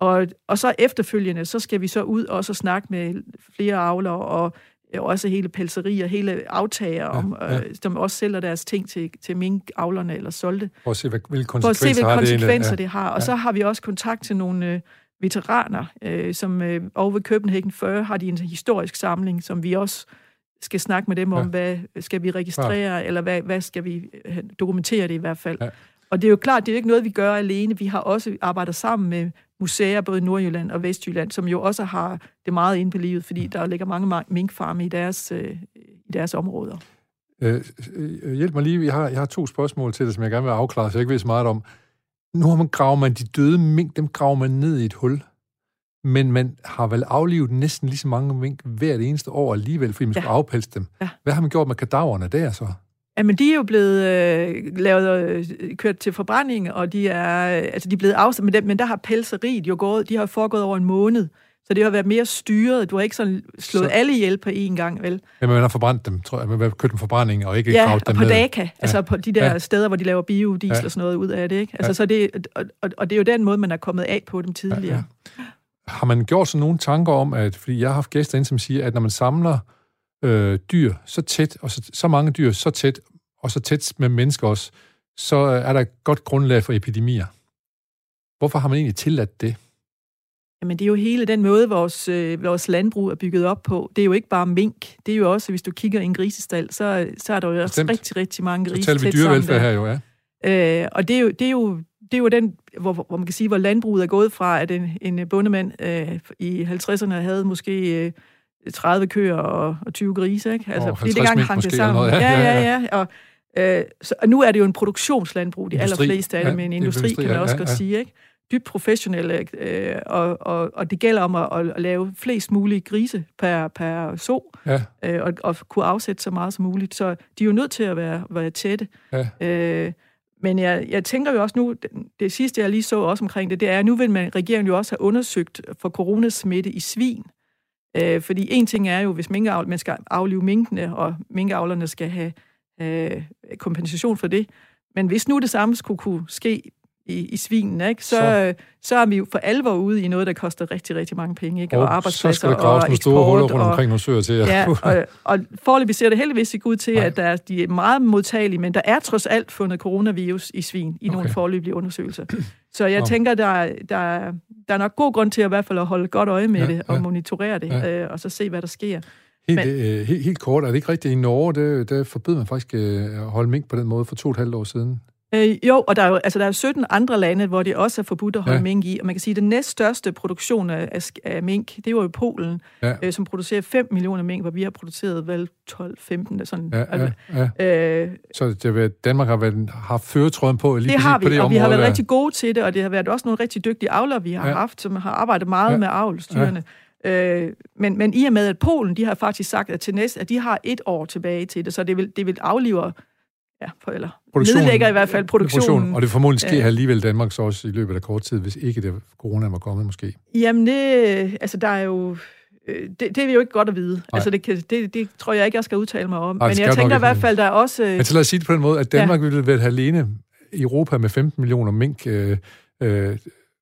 Speaker 2: Og, og så efterfølgende, så skal vi så ud og så snakke med flere avlere og også hele pelserier, hele aftager, om, ja, ja. Øh, som også sælger deres ting til, til minkavlerne eller solgte.
Speaker 1: For at se, hvad, hvilke konsekvenser, for at se,
Speaker 2: hvilke konsekvenser det, det har. Og ja. så har vi også kontakt til nogle øh, veteraner, øh, som øh, over ved Copenhagen 40 har de en historisk samling, som vi også skal snakke med dem om, ja. hvad skal vi registrere, ja. eller hvad, hvad skal vi øh, dokumentere det i hvert fald. Ja. Og det er jo klart, det er jo ikke noget, vi gør alene. Vi har også arbejdet sammen med museer, både i Nordjylland og Vestjylland, som jo også har det meget inde på livet, fordi der ligger mange minkfarme i deres, øh, i deres områder.
Speaker 1: Øh, øh, hjælp mig lige, jeg har, jeg har to spørgsmål til dig, som jeg gerne vil afklare, så jeg ikke ved så meget om. Nu har man gravet man de døde mink, dem graver man ned i et hul. Men man har vel aflivet næsten lige så mange mink hvert eneste år alligevel, fordi man ja. skal afpelse dem. Ja. Hvad har man gjort med kadaverne der så?
Speaker 2: Jamen, de er jo blevet øh, lavet, øh, kørt til forbrænding, og de er, øh, altså, de er blevet afsat, men, men der har pelseriet jo gået, de har foregået over en måned. Så det har været mere styret. Du har ikke sådan slået så... alle ihjel på én gang, vel?
Speaker 1: Men man har forbrændt dem, tror jeg. Man har kørt dem forbrænding og ikke
Speaker 2: ja,
Speaker 1: gravet dem
Speaker 2: på ned. Daka, ja. altså på de der ja. steder, hvor de laver biodiesel ja. og sådan noget ud af det, ikke? Altså, ja. så det, og, og, og det er jo den måde, man er kommet af på dem tidligere. Ja, ja.
Speaker 1: Har man gjort sig nogle tanker om, at, fordi jeg har haft gæster ind, som siger, at når man samler øh, dyr så tæt, og så, så mange dyr så tæt, og så tæt med mennesker også, så er der et godt grundlag for epidemier. Hvorfor har man egentlig tilladt det?
Speaker 2: Jamen, det er jo hele den måde, vores, øh, vores landbrug er bygget op på. Det er jo ikke bare mink. Det er jo også, hvis du kigger i en grisestal, så, så er der jo også rigtig, rigtig mange grise. Så
Speaker 1: taler vi dyrevelfærd her jo, ja.
Speaker 2: Øh, og det er jo, det er jo det er jo den, hvor, hvor man kan sige, hvor landbruget er gået fra, at en, en bondemand øh, i 50'erne havde måske øh, 30 køer og, og 20 grise, ikke? Altså,
Speaker 1: oh, fordi det gang hang det sammen. Noget.
Speaker 2: Ja, ja, ja. ja. Og, øh, så, og nu er det jo en produktionslandbrug, de Industri. allerfleste af det, ja, men industri, industri, kan man også ja, godt ja. sige, ikke? Dybt professionelle, øh, og, og, og det gælder om at, at, lave flest mulige grise per, per så, ja. øh, og, og kunne afsætte så meget som muligt. Så de er jo nødt til at være, være tætte. Ja. Øh, men jeg, jeg tænker jo også nu, det, det sidste jeg lige så også omkring det, det er, at nu vil man, regeringen jo også have undersøgt for coronasmitte i svin. Øh, fordi en ting er jo, hvis minkavl, man skal aflive minkene, og minkavlerne skal have øh, kompensation for det. Men hvis nu det samme skulle kunne ske i, i svinen, ikke? Så, så. så er vi jo for alvor ude i noget, der koster rigtig, rigtig mange penge. Ikke?
Speaker 1: Og, og arbejdspladser så skal der graves nogle store huller rundt omkring nogle søer til.
Speaker 2: Ja, og, og forløbig ser det heldigvis ikke ud til, Nej. at der, de er meget modtagelige, men der er trods alt fundet coronavirus i svin i okay. nogle forløbige undersøgelser. Så jeg tænker, der, der, der er nok god grund til at i hvert fald at holde godt øje med ja, det og ja. monitorere det, ja. øh, og så se, hvad der sker.
Speaker 1: Helt, Men, øh, helt, helt kort, er det ikke rigtigt? I Norge, der, der forbød man faktisk øh, at holde mink på den måde for to og et halvt år siden.
Speaker 2: Øh, jo, og der er jo altså, der er 17 andre lande, hvor det også er forbudt at holde ja. mink i. Og man kan sige, at den næststørste produktion af, af, mink, det var jo Polen, ja. øh, som producerer 5 millioner mink, hvor vi har produceret vel 12-15. Sådan,
Speaker 1: ja, ja, altså, ja. Øh, Så det, Danmark har været, haft føretråden på lige
Speaker 2: det har vi,
Speaker 1: på det
Speaker 2: og
Speaker 1: område,
Speaker 2: vi har været der. rigtig gode til det, og det har været også nogle rigtig dygtige avlere, vi har ja. haft, som har arbejdet meget ja. med avlstyrene. Ja. Øh, men, men i og med, at Polen, de har faktisk sagt, at til næste, at de har et år tilbage til det, så det vil, det vil aflive ja, for, eller nedlægger i hvert fald produktionen. Produktion,
Speaker 1: og det formodentlig sker ja. alligevel Danmark så også i løbet af kort tid, hvis ikke det corona var kommet måske.
Speaker 2: Jamen det, altså der er jo, øh, det, det er vi jo ikke godt at vide. Nej. Altså det, kan, det, det tror jeg ikke, jeg skal udtale mig om. Ej, Men jeg tænker i hvert fald, der er også...
Speaker 1: Men så lad os sige det på den måde, at Danmark ja. ville være alene i Europa med 15 millioner mink, øh, øh,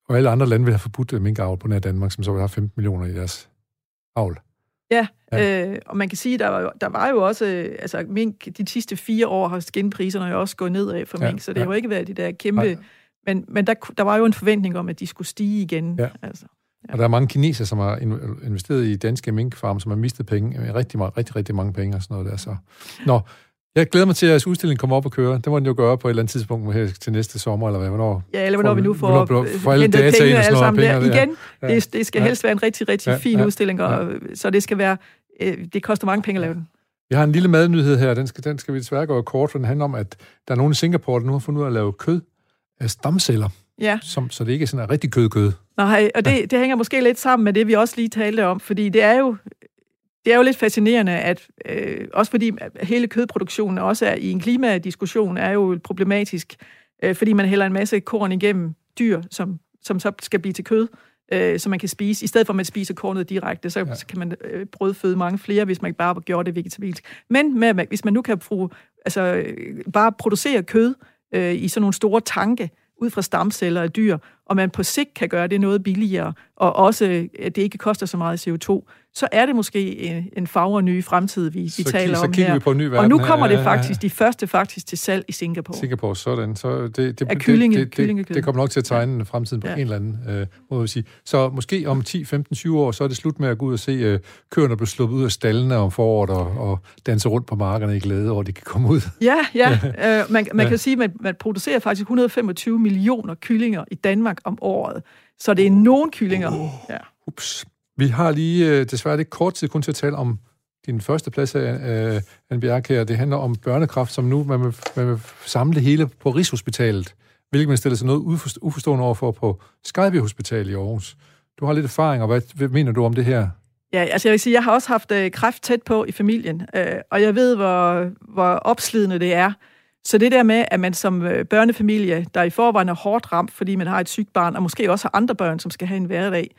Speaker 1: og alle andre lande vil have forbudt øh, minkavl på nær Danmark, som så vil have 15 millioner i deres avl.
Speaker 2: Ja, ja. Øh, og man kan sige, der var, der var jo også, øh, altså mink, de sidste fire år har skinpriserne jo også gået nedad for mink, ja, så det ja. har jo ikke været de der kæmpe, Nej. men, men der, der var jo en forventning om, at de skulle stige igen.
Speaker 1: Ja. Altså, ja. Og der er mange kineser, som har investeret i danske minkfarme, som har mistet penge, rigtig, rigtig, rigtig mange penge og sådan noget der. Så. Nå, jeg glæder mig til, at udstillingen kommer op og køre. Det må den jo gøre på et eller andet tidspunkt her til næste sommer, eller hvad? Hvornår,
Speaker 2: ja, eller hvornår vi nu får, får, får alle data penge, ind og sådan noget. Der. Igen, ja. det, det skal ja. helst være en rigtig, rigtig ja. fin ja. udstilling, og, ja. så det skal være, øh, det koster mange penge at lave den.
Speaker 1: Vi har en lille madnyhed her, den skal, den skal vi desværre gå kort, for den handler om, at der er nogen i Singapore, der nu har fundet ud af at lave kød af stamceller. Ja. Som, så det ikke er sådan en rigtig kød-kød.
Speaker 2: Nej, og det, ja. det hænger måske lidt sammen med det, vi også lige talte om, fordi det er jo det er jo lidt fascinerende, at øh, også fordi hele kødproduktionen også er i en klimadiskussion, er jo problematisk, øh, fordi man hælder en masse korn igennem dyr, som, som så skal blive til kød, øh, som man kan spise. I stedet for at man spiser kornet direkte, så, ja. så kan man øh, brødføde mange flere, hvis man bare gjorde det vegetabilsk. Men med, hvis man nu kan bruge, altså, øh, bare producere kød øh, i sådan nogle store tanke, ud fra stamceller af dyr, og man på sigt kan gøre det noget billigere, og også at det ikke koster så meget CO2, så er det måske en, en farver ny fremtid, vi, vi taler så om her.
Speaker 1: Vi på en ny verden.
Speaker 2: Og nu kommer det faktisk, de første faktisk til salg i Singapore.
Speaker 1: Singapore, sådan. Så det, det,
Speaker 2: det, kyllinge,
Speaker 1: det, det, det, det kommer nok til at tegne fremtiden på ja. en eller anden øh, måde at sige. Så måske om 10, 15, 20 år, så er det slut med at gå ud og se øh, køerne blive sluppet ud af stallene om foråret og, og danse rundt på markerne i glæde over, de kan komme ud.
Speaker 2: Ja, ja. øh, man, man ja. kan sige, at man, man producerer faktisk 125 millioner kyllinger i Danmark om året. Så det er nogen kyllinger. Oh. Ja.
Speaker 1: Ups. Vi har lige øh, desværre lidt kort tid kun til at tale om din første plads af øh, Anne her. Det handler om børnekraft, som nu man vil, man vil samle hele på Rigshospitalet, hvilket man stiller sig noget uforstående overfor på Skyby Hospital i Aarhus. Du har lidt erfaring, og hvad, hvad mener du om det her?
Speaker 2: Ja, altså jeg vil sige, jeg har også haft øh, kræft tæt på i familien, øh, og jeg ved, hvor, hvor opslidende det er. Så det der med, at man som øh, børnefamilie, der i forvejen er hårdt ramt, fordi man har et sygt barn, og måske også har andre børn, som skal have en hverdag,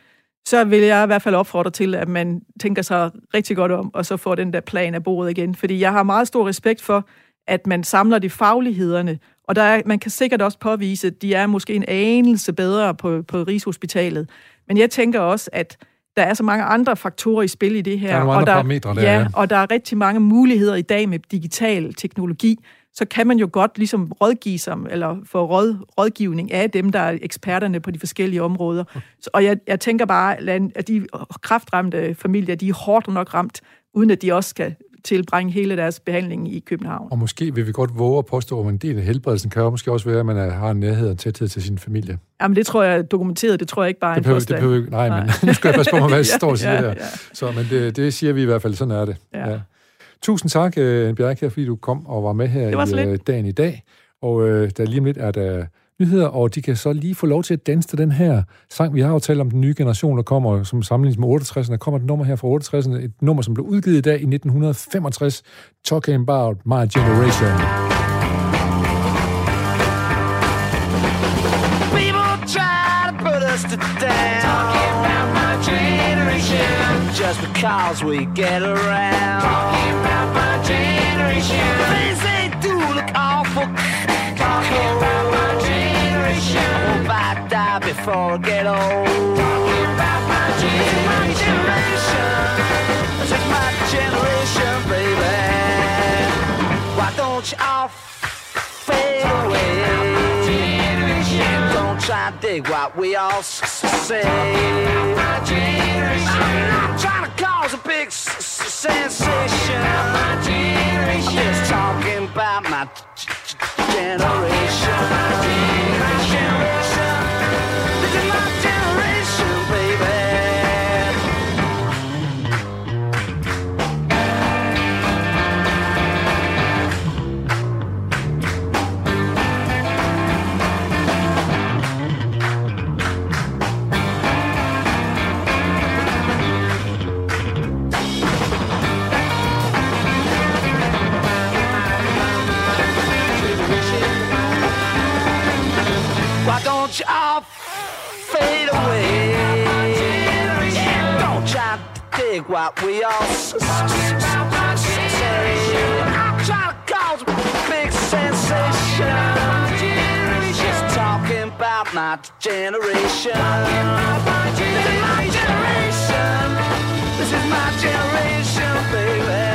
Speaker 2: så vil jeg i hvert fald opfordre til, at man tænker sig rigtig godt om, og så får den der plan af bordet igen. Fordi jeg har meget stor respekt for, at man samler de faglighederne, og der er, man kan sikkert også påvise, at de er måske en anelse bedre på, på Rigshospitalet. Men jeg tænker også, at der er så mange andre faktorer i spil i det her. Der
Speaker 1: er
Speaker 2: og
Speaker 1: der, der,
Speaker 2: ja, og der er rigtig mange muligheder i dag med digital teknologi, så kan man jo godt ligesom rådgive sig, eller få råd, rådgivning af dem, der er eksperterne på de forskellige områder. Så, og jeg, jeg tænker bare, at de kraftramte familier, de er hårdt nok ramt, uden at de også skal tilbringe hele deres behandling i København.
Speaker 1: Og måske vil vi godt våge at påstå, at en del af helbredelsen kan jo måske også være, at man har en nærhed og tæthed til sin familie.
Speaker 2: Jamen det tror jeg er dokumenteret, det tror jeg ikke bare
Speaker 1: det behøver, det behøver, nej, nej, men nu skal jeg passe på mig, hvad jeg står og siger ja, ja, ja. Så, men det, det siger vi i hvert fald, sådan er det. Ja. Ja. Tusind tak, uh, Bjerg, fordi du kom og var med her i uh, dagen i dag. Og uh, der lige om lidt er der nyheder, og de kan så lige få lov til at danse til den her sang. Vi har jo talt om den nye generation, der kommer, som sammenlignes med 68'erne. Der kommer et nummer her fra 68'erne, et nummer, som blev udgivet i dag i 1965, Talking About My Generation. just because we get around. Before I get old. Talking about my generation. This is my generation, baby. Why don't you all fade away? Don't try to dig what we all say. I'm not trying to cause a big sensation. I'm just talking about my generation.
Speaker 3: what we all Trying to cause a big sensation. Talking about my generation. This is my generation, baby.